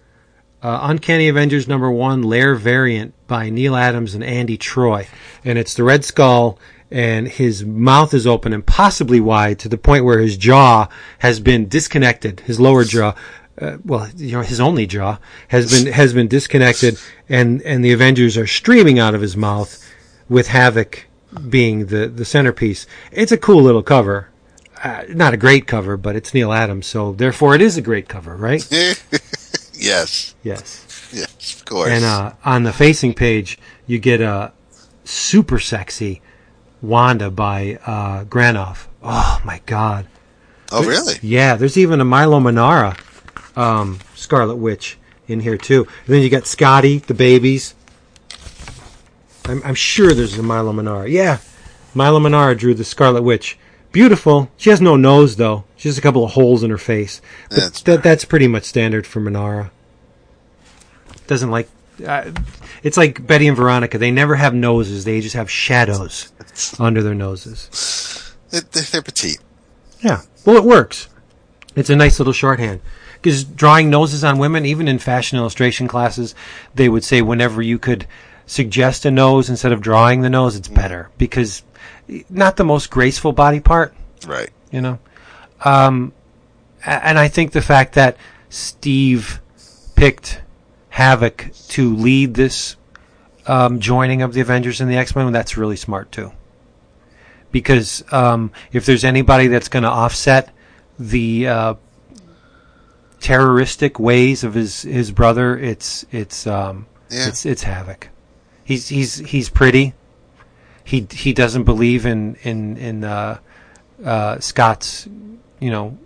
uh, Uncanny Avengers number one, Lair variant by Neal Adams and Andy Troy. And it's the Red Skull, and his mouth is open and possibly wide to the point where his jaw has been disconnected. His lower jaw, uh, well, you know, his only jaw has been has been disconnected, and and the Avengers are streaming out of his mouth, with Havoc being the the centerpiece. It's a cool little cover. Uh, not a great cover, but it's Neal Adams, so therefore it is a great cover, right? yes. Yes. Yes. Of course. And uh, on the facing page, you get a super sexy Wanda by uh, Granov. Oh my God! oh really? Yeah, there's even a Milo Manara um, Scarlet Witch in here too. And then you got Scotty, the babies. I'm, I'm sure there's a Milo Manara. Yeah, Milo Manara drew the Scarlet Witch. Beautiful. She has no nose though. She has a couple of holes in her face. But That's that, that's pretty much standard for Manara. Doesn't like. Uh, it's like Betty and Veronica. They never have noses. They just have shadows under their noses. They're, they're petite. Yeah. Well, it works. It's a nice little shorthand. Because drawing noses on women, even in fashion illustration classes, they would say whenever you could suggest a nose instead of drawing the nose, it's better. Because not the most graceful body part, Right. you know. Um, and I think the fact that Steve picked Havoc to lead this um, joining of the Avengers and the X Men, that's really smart too. Because um, if there's anybody that's going to offset the uh, terroristic ways of his, his brother, it's it's um, Yeah. it's it's Havoc. He's he's he's pretty. He he doesn't believe in in in uh, uh, Scott's, you know.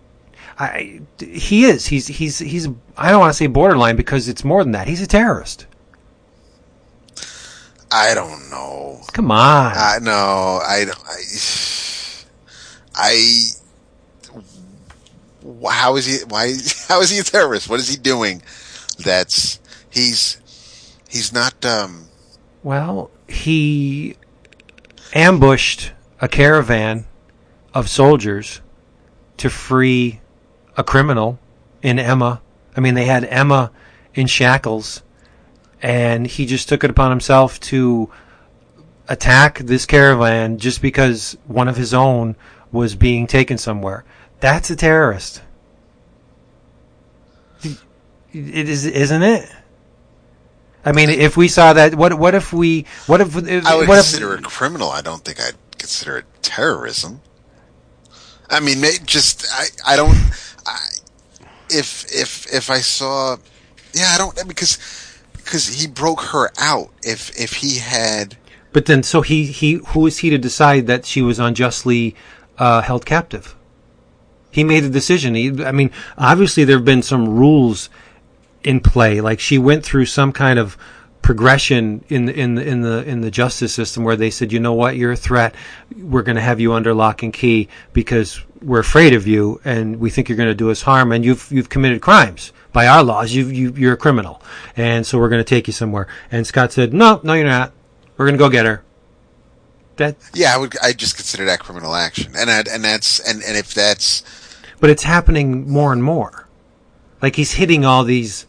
I, he is. He's he's he's. I don't want to say borderline because it's more than that. He's a terrorist. I don't know. Come on. I no, I don't. I, I. How is he? Why? How is he a terrorist? What is he doing? That's he's he's not. Um, Well, he ambushed a caravan of soldiers to free a criminal in Emma. I mean, they had Emma in shackles, and he just took it upon himself to attack this caravan just because one of his own was being taken somewhere. That's a terrorist. It is, isn't it? I mean, if we saw that, what what if we, what if, I would what consider if, it criminal. I don't think I'd consider it terrorism. I mean, just I I don't. I, if if if I saw, yeah, I don't because because he broke her out. If if he had. But then, so he, he, who is he to decide that she was unjustly uh, held captive? He made a decision. He, I mean, obviously there have been some rules in play. Like she went through some kind of progression in the in the in the in the justice system where they said, you know what, you're a threat. We're going to have you under lock and key because we're afraid of you and we think you're going to do us harm and you've you've committed crimes by our laws. You you you're a criminal, and so we're going to take you somewhere. And Scott said, no, no, you're not. We're going to go get her. That, Yeah, I would. I just consider that criminal action, and I, and that's and and if that's but it's happening more and more. Like he's hitting all these.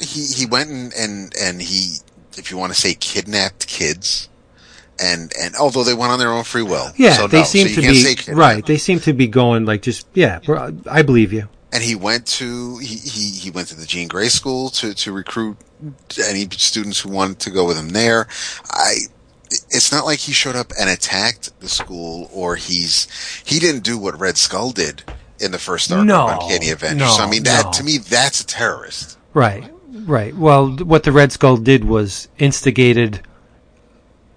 He he went and and and he, if you want to say, kidnapped kids, and and although they went on their own free will, Yeah, so they no, seem you to be right. They seem to be going like just yeah. I believe you. and he went to he, he, he went to the Jean Grey School to to recruit any students who wanted to go with him there. I it's not like he showed up and attacked the school or he's he didn't do what Red Skull did in the first arc No, Uncanny Avengers. no, so I mean that no. to me that's a terrorist. Right, right. Well, what the Red Skull did was instigated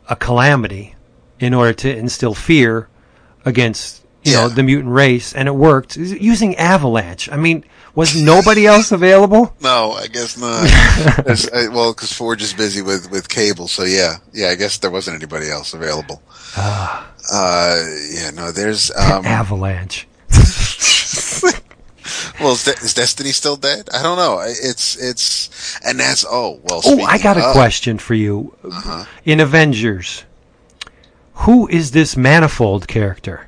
a calamity in order to instill fear against you know the mutant race, and it worked using Avalanche. I mean, was nobody else available? No, I guess not. Uh, well, because Forge is busy with with cable, so yeah, yeah. I guess there wasn't anybody else available. uh, yeah, no. There's um. Avalanche. Well, is, De- is Destiny still dead? I don't know. It's it's and that's oh well. Oh, I got a of- question for you. Uh-huh. In Avengers, who is this manifold character?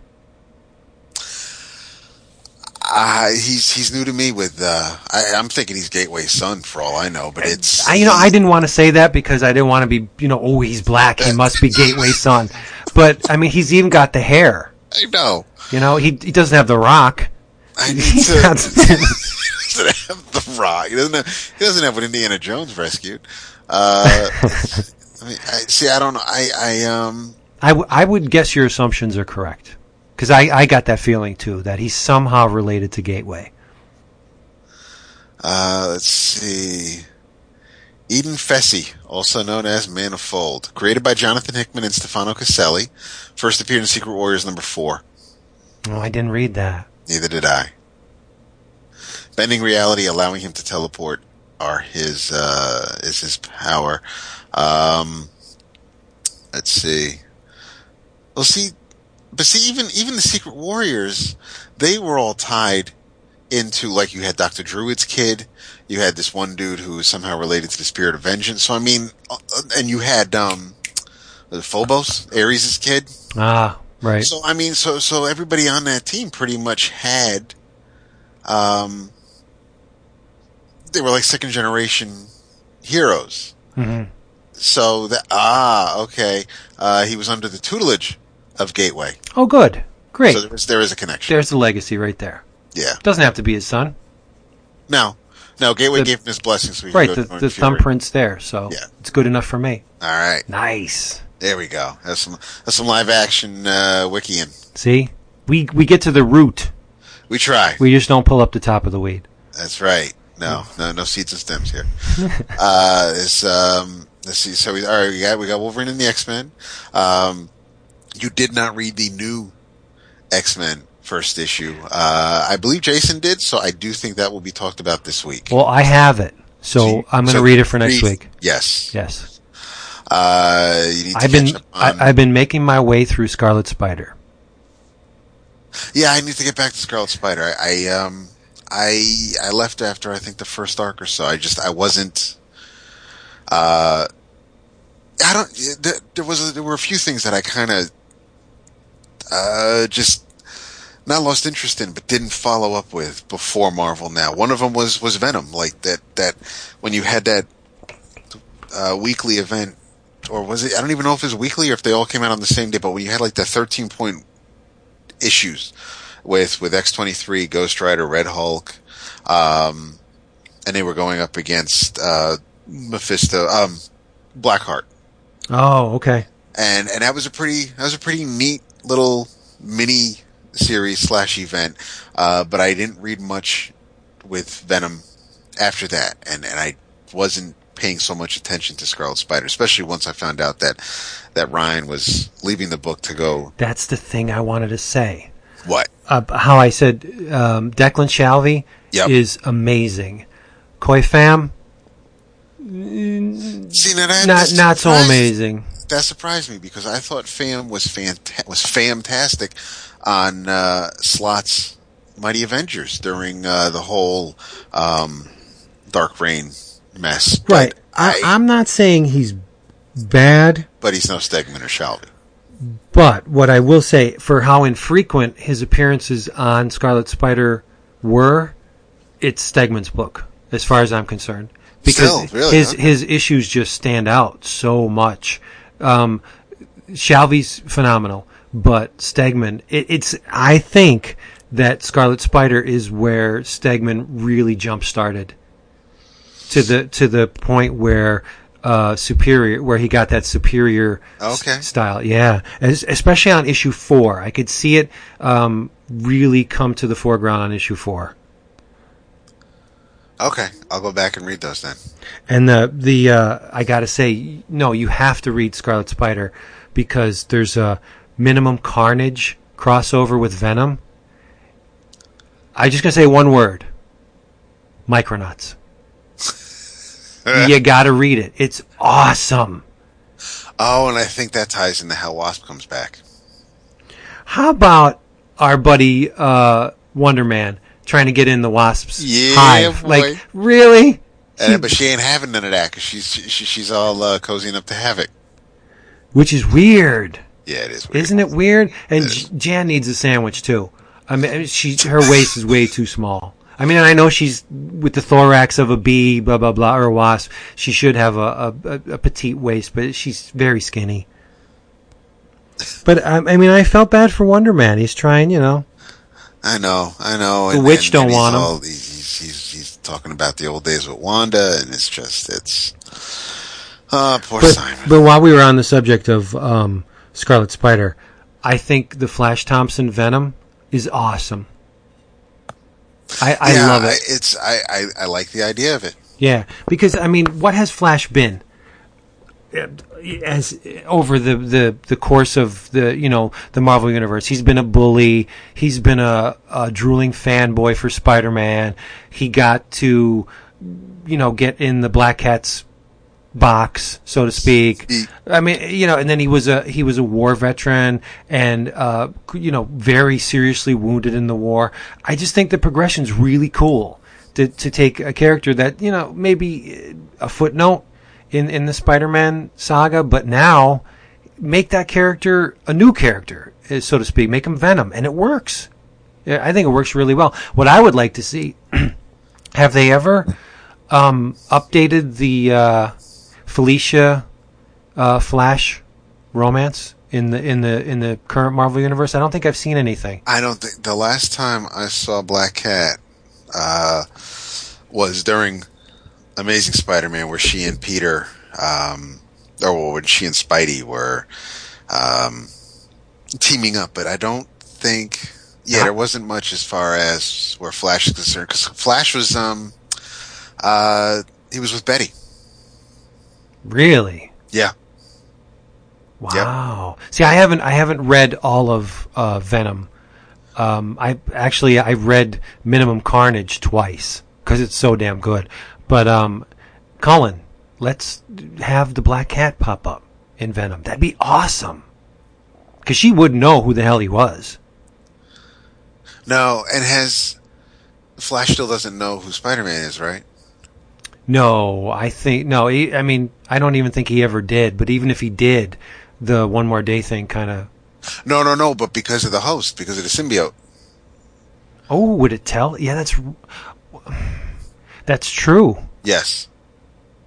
Uh, he's he's new to me. With uh, I, I'm thinking he's Gateway's son for all I know, but it's I, you know, I didn't want to say that because I didn't want to be, you know, oh, he's black, he must be Gateway's son. But I mean, he's even got the hair. I know. You know, he he doesn't have the rock. I need to. doesn't have the rock. He doesn't have. He doesn't have what Indiana Jones rescued. Uh, I mean, I, see, I don't know. I I um. I, w- I would guess your assumptions are correct because I, I got that feeling too that he's somehow related to Gateway. Uh, let's see. Eden Fesi, also known as Manifold, created by Jonathan Hickman and Stefano Caselli, first appeared in Secret Warriors number four. Oh, I didn't read that. Neither did I. Bending reality, allowing him to teleport, are his uh, is his power. Um, let's see. Well, see, but see, even even the Secret Warriors, they were all tied into like you had Doctor Druid's kid, you had this one dude who was somehow related to the Spirit of Vengeance. So I mean, uh, and you had um, Phobos, Ares' kid. Ah, right. So I mean, so so everybody on that team pretty much had, um, they were like second generation heroes. hmm So that ah okay, uh, he was under the tutelage of Gateway. Oh, good. Great. So there is there is a connection. There's the legacy right there. yeah. Doesn't have to be his son. No, No, Gateway The- gave him his blessing, so right, the, the thumbprint's there, so Yeah. it's good enough for me. All right, Nice. There we go. That's some that's some live action uh, wikiing. See, we we get to the root. We try. We just don't pull up the top of the weed. That's right. No, no, no seeds and stems here. uh, it's, um, let's see. So we, all right, we got, we got Wolverine and the X-Men. Um, you did not read the new X-Men first issue. Uh, I believe Jason did, so I do think that will be talked about this week. Well, I have it, so I'm going to so read it for next read- week. Yes. Yes, Uh, you need to I've catch been up on- I, I've been making my way through Scarlet Spider. Yeah, I need to get back to Scarlet Spider. I, I um I I left after I think the first arc or so. I just I wasn't uh I don't there, there was a, there were a few things that I kind of uh just not lost interest in but didn't follow up with before Marvel now. One of them was was Venom like that that when you had that uh weekly event or was it I don't even know if it was weekly or if they all came out on the same day but when you had like the 13 point issues with with X twenty three, Ghost Rider, Red Hulk, um, and they were going up against uh, Mephisto, um, Blackheart, Oh, okay. and and that was a pretty that was a pretty neat little mini series slash event. Uh, but I didn't read much with Venom after that, and and I wasn't paying so much attention to Scarlet Spider, especially once I found out that that Ryan was leaving the book to go That's the thing I wanted to say. what Uh, how I said um, Declan Shalvey Yep. is amazing. Khoi Pham, See, that, not not so amazing. That surprised me because I thought Pham was fanta- was fantastic on uh, Slott's Mighty Avengers during uh, the whole um, Dark Reign mess. Right. I, I'm not saying he's bad, but he's no Stegman or Shalvey. but what I will say for how infrequent his appearances on Scarlet Spider were, it's Stegman's book, as far as I'm concerned. Because Still, really, his huh? his issues just stand out so much. Um, Shalvey's phenomenal, but Stegman, it, it's I think that Scarlet Spider is where Stegman really jump started to the to the point where uh, superior where he got that superior s- style. Yeah, As, especially on issue four, I could see it um, really come to the foreground on issue four. Okay, I'll go back and read those then. And the the uh, I gotta say, no, you have to read Scarlet Spider because there's a minimum carnage crossover with Venom. I'm just gonna say one word: Micronauts. you gotta read it. It's awesome. Oh, and I think that ties into how Wasp comes back. How about our buddy uh, Wonder Man trying to get in the Wasp's Yeah, hive? boy. Like, really? Uh, but she ain't having none of that because she's she, she's all uh, cozying up to Havoc. Which is weird. Yeah, it is. Weird. Isn't it weird? And J- Jan needs a sandwich too. I mean, she her waist is way too small. I mean, I know she's with the thorax of a bee, blah blah blah, or a wasp. She should have a a, a, a petite waist, but she's very skinny. But I, I mean, I felt bad for Wonder Man. He's trying, you know. I know, I know. The witch don't he's want him. all- He's, he's, he's talking about the old days with Wanda, and it's just, it's. Oh, poor But Simon. but while we were on the subject of um, Scarlet Spider, I think the Flash Thompson Venom is awesome. I, I yeah, love it. It's I, I I like the idea of it. Yeah, because I mean, what has Flash been? As over the, the, the course of the you know the Marvel universe, he's been a bully. He's been a, a drooling fanboy for Spider Man. He got to you know get in the Black Cat's box, so to speak. I mean, you know, and then he was a he was a war veteran and uh, you know very seriously wounded in the war. I just think the progression's really cool to to take a character that you know maybe a footnote in in the Spider-Man saga, but now make that character a new character, eh, so to speak. Make him Venom, and it works. I think it works really well. What I would like to see, have they ever um, updated the uh, Felicia uh, Flash romance in the in the in the current Marvel universe? I don't think I've seen anything. I don't think the last time I saw Black Cat uh, was during Amazing Spider-Man, where she and Peter, um, or when she and Spidey were um, teaming up. But I don't think, yeah, there wasn't much as far as where Flash is concerned because Flash was, um, uh, he was with Betty. Really? Yeah. Wow. See, I haven't I haven't read all of uh, Venom. Um, I actually I read Minimum Carnage twice because it's so damn good. But um, Cullen, let's have the Black Cat pop up in Venom. That'd be awesome. Because she wouldn't know who the hell he was. No, and has Flash still doesn't know who Spider-Man is, right? No, I think no. He, I mean, I don't even think he ever did. But even if he did, the one more day thing kind of. No, no, no, but because of the host, because of the symbiote. Oh, would it tell? Yeah, that's that's true. Yes.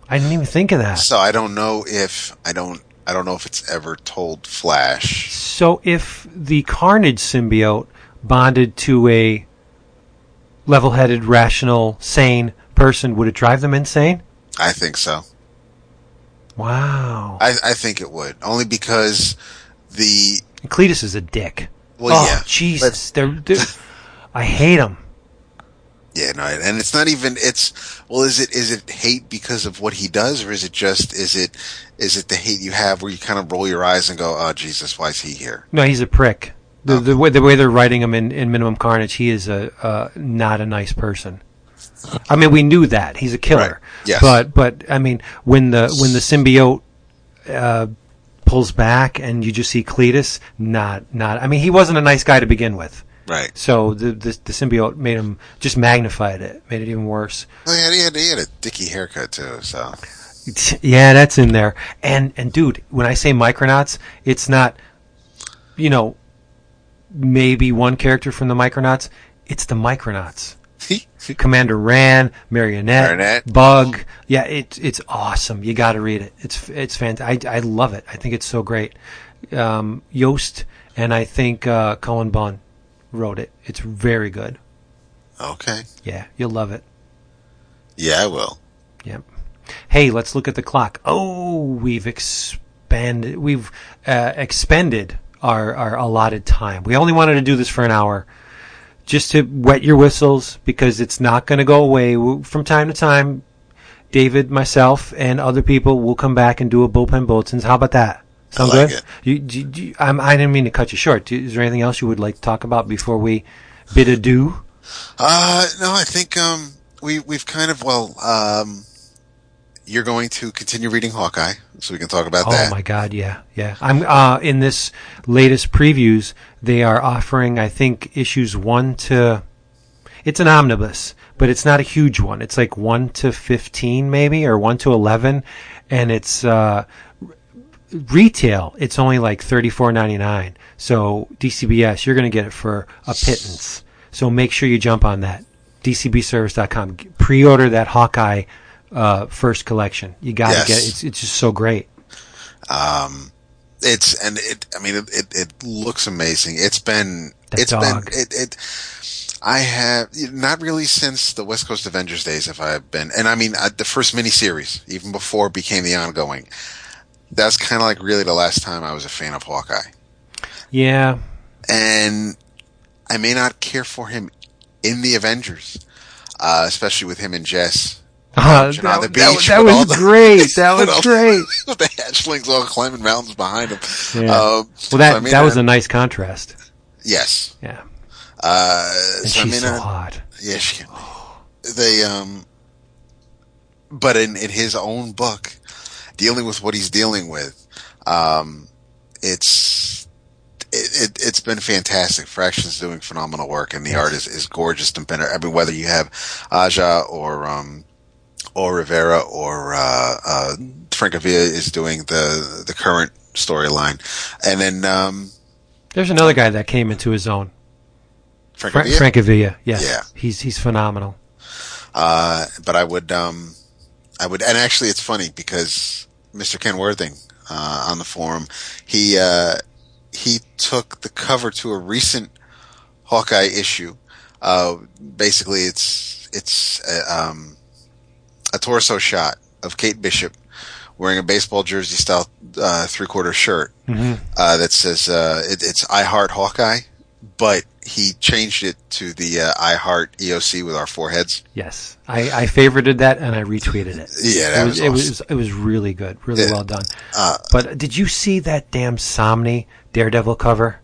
I didn't even think of that. So I don't know if I don't I don't know if it's ever told Flash. So if the Carnage symbiote bonded to a level-headed, rational, sane person, would it drive them insane? I think so. Wow. I, I think it would only because the Cletus is a dick. well oh, yeah Jesus. They're, they're, I hate him. yeah no and it's not even it's well is it is it hate because of what he does or is it just is it is it the hate you have where you kind of roll your eyes and go oh Jesus why is he here No, he's a prick. The, Oh. the way the way they're writing him in, in Minimum Carnage, he is a uh, not a nice person. I mean, we knew that he's a killer. Right. Yes. But but I mean, when the when the symbiote uh, pulls back and you just see Cletus, not not. I mean, he wasn't a nice guy to begin with. right So the the, the symbiote made him just magnified it, made it even worse. he, had, he had he had a dicky haircut too so Yeah, that's in there. And and dude, when I say Micronauts, it's not you know maybe one character from the Micronauts, it's the Micronauts. Commander Rann, Marionette, Marionette. Bug. Yeah, it's it's awesome. You got to read it. It's it's fantastic. I, I love it. I think it's so great. Um, Yost and I think uh, Cullen Bunn wrote it. It's very good. okay Yeah, you'll love it. yeah I will Yep. Hey, let's look at the clock. Oh, we've expanded. We've uh, expended our our allotted time. We only wanted to do this for an hour, just to wet your whistles because it's not going to go away. From time to time, David, myself, and other people will come back and do a bullpen bulletins. How about that? Sound like good? You, do- do- I'm, I didn't mean to cut you short. Is there anything else you would like to talk about before we bid adieu? Uh, no, I think um, we we've kind of well. Um, you're going to continue reading Hawkeye, so we can talk about Oh that. Oh my god, yeah, yeah. I'm uh in this latest previews, they are offering I think issues 1 to it's an omnibus, but it's not a huge one. It's like 1 to 15 maybe or 1 to 11 and it's uh retail. It's only like 34.99. So DCBS, you're going to get it for a pittance. So make sure you jump on that. DCBservice.com. Pre-order that Hawkeye uh, first collection. You got to Yes. get it. It's, it's just so great. Um, it's and it. I mean, it, it, it looks amazing. It's been. That it's dog. been. It. it I have not really since the West Coast Avengers days have I have been, and I mean uh, the first miniseries, even before it became the ongoing. That's kind of like really the last time I was a fan of Hawkeye, Yeah, and I may not care for him in the Avengers, uh, especially with him and Jess. Uh, that, the that- beach that was the- great. That was great. hatchlings all climbing mountains behind him. Yeah. Um, Well, that I mean, that was a nice contrast. yes. Yeah, Uh, and so I she's mean, so uh, hot. yeah, she, they um, but in in his own book, dealing with what he's dealing with, um, it's. It, it, it's been fantastic. Fraction's doing phenomenal work, and the art is, is gorgeous. And better. I mean, whether you have Aja or um, or Rivera or uh, uh, Francavilla is doing the the current storyline, and then um, There's another guy that came into his own. Fra- Francavilla. Francavilla. Yes. Yeah. He's he's phenomenal. Uh, but I would, um, I would, and actually it's funny because Mr. Ken Worthing, uh, on the forum, he, uh, he took the cover to a recent Hawkeye issue. Uh, basically it's, it's, uh, um, a torso shot of Kate Bishop wearing a baseball jersey style uh, three quarter shirt uh, that says uh, it, it's I Heart Hawkeye, but he changed it to the uh, I Heart EOC with our foreheads. Yes, I, I favorited that and I retweeted it. Yeah, that it was it awesome. was it was really good, really Yeah. well done. Uh, but did you see that damn Samnee Daredevil cover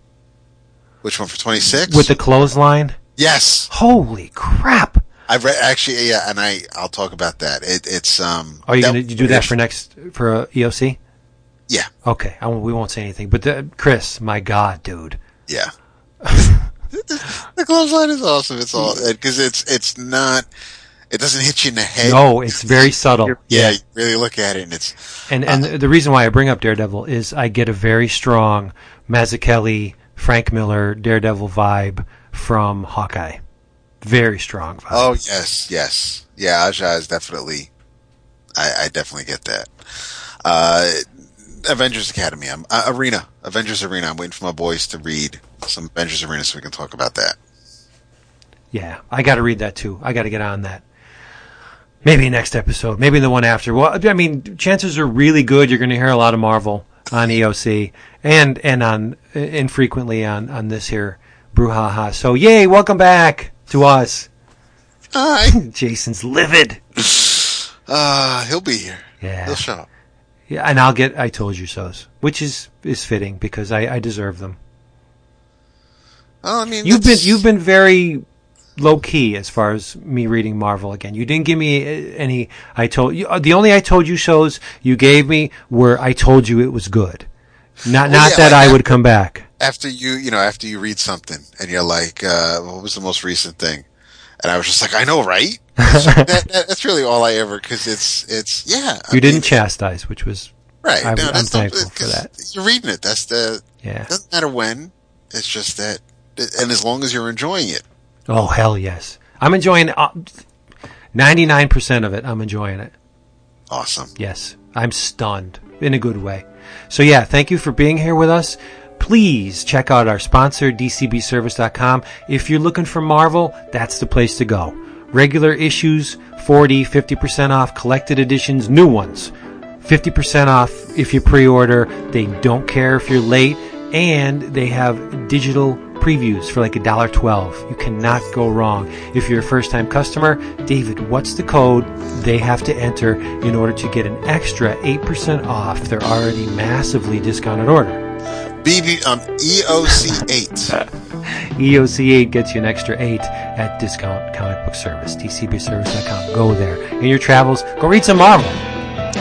Which one for twenty six? with the clothesline? yes, Holy crap! I've read actually. Yeah, and I I'll talk about that. It, it's um. Are you that- to do that for next for uh, EOC? Yeah, Okay, I we won't say anything. But the, Chris, my God, dude, yeah. the clothesline is awesome. It's all because it's it's not. It doesn't hit you in the head. no, it's very subtle. Yeah, you really look at it and it's And and the reason why I bring up Daredevil is I get a very strong Mazzucchelli, Frank Miller, Daredevil vibe from Hawkeye. Very strong vibe. Oh yes, yes, yeah. Aja is definitely. I, I definitely get that. Uh, Avengers Academy, I'm, uh, Arena, Avengers Arena. I'm waiting for my boys to read some Avengers Arena so we can talk about that. Yeah, I got to read that too. I got to get on that. Maybe next episode. Maybe the one after. Well, I mean, chances are really good. You're going to hear a lot of Marvel on EOC and and on infrequently on on this here brouhaha. So yay! Welcome back to us. Hi. Jason's livid. Uh, he'll be here. Yeah. He'll show up. Yeah, and I'll get I told you so's, which is is fitting because I, I deserve them. Well, I mean, You've been you've been very low key as far as me reading Marvel again. You didn't give me uh, any. I told you uh, the only I told you shows you gave me were I told you it was good. Not Well, not yeah, that like I that- would come back. After you, you know, after you read something and you're like, uh, what was the most recent thing? And I was just like, I know, right? That, that, that's really all I ever, cause it's, it's, yeah. I You didn't chastise, which was right. I'm- no, not- thankful for that. You're reading it. That's the, yeah. doesn't matter when. It's just that, and as long as you're enjoying it. Oh hell yes, I'm enjoying nine percent of it. I'm enjoying it. Awesome. Yes, I'm stunned in a good way. So yeah, thank you for being here with us. Please check out our sponsor, dcbservice.com. If you're looking for Marvel, that's the place to go. Regular issues, 40, 50% off, collected editions, new ones. 50% off if you pre-order. They don't care if you're late and they have digital previews for like a dollar twelve. You cannot go wrong. If you're a first time customer, David, what's the code they have to enter in order to get an extra 8% off their already massively discounted order? BB, um, EOC8. EOC8 E gets you an extra 8 at Discount Comic Book Service, dcbservice.com. Go there. In your travels, go read some Marvel.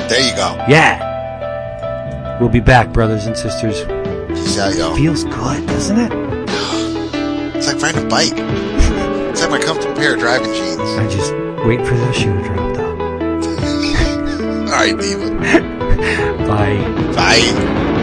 there you go. Yeah. We'll be back, brothers and sisters. Peace out, yo. Feels good, doesn't it? It's like riding a bike. It's like my comfortable pair of driving jeans. I just wait for the shoe to drop, though. All right, Diva. Bye. Bye.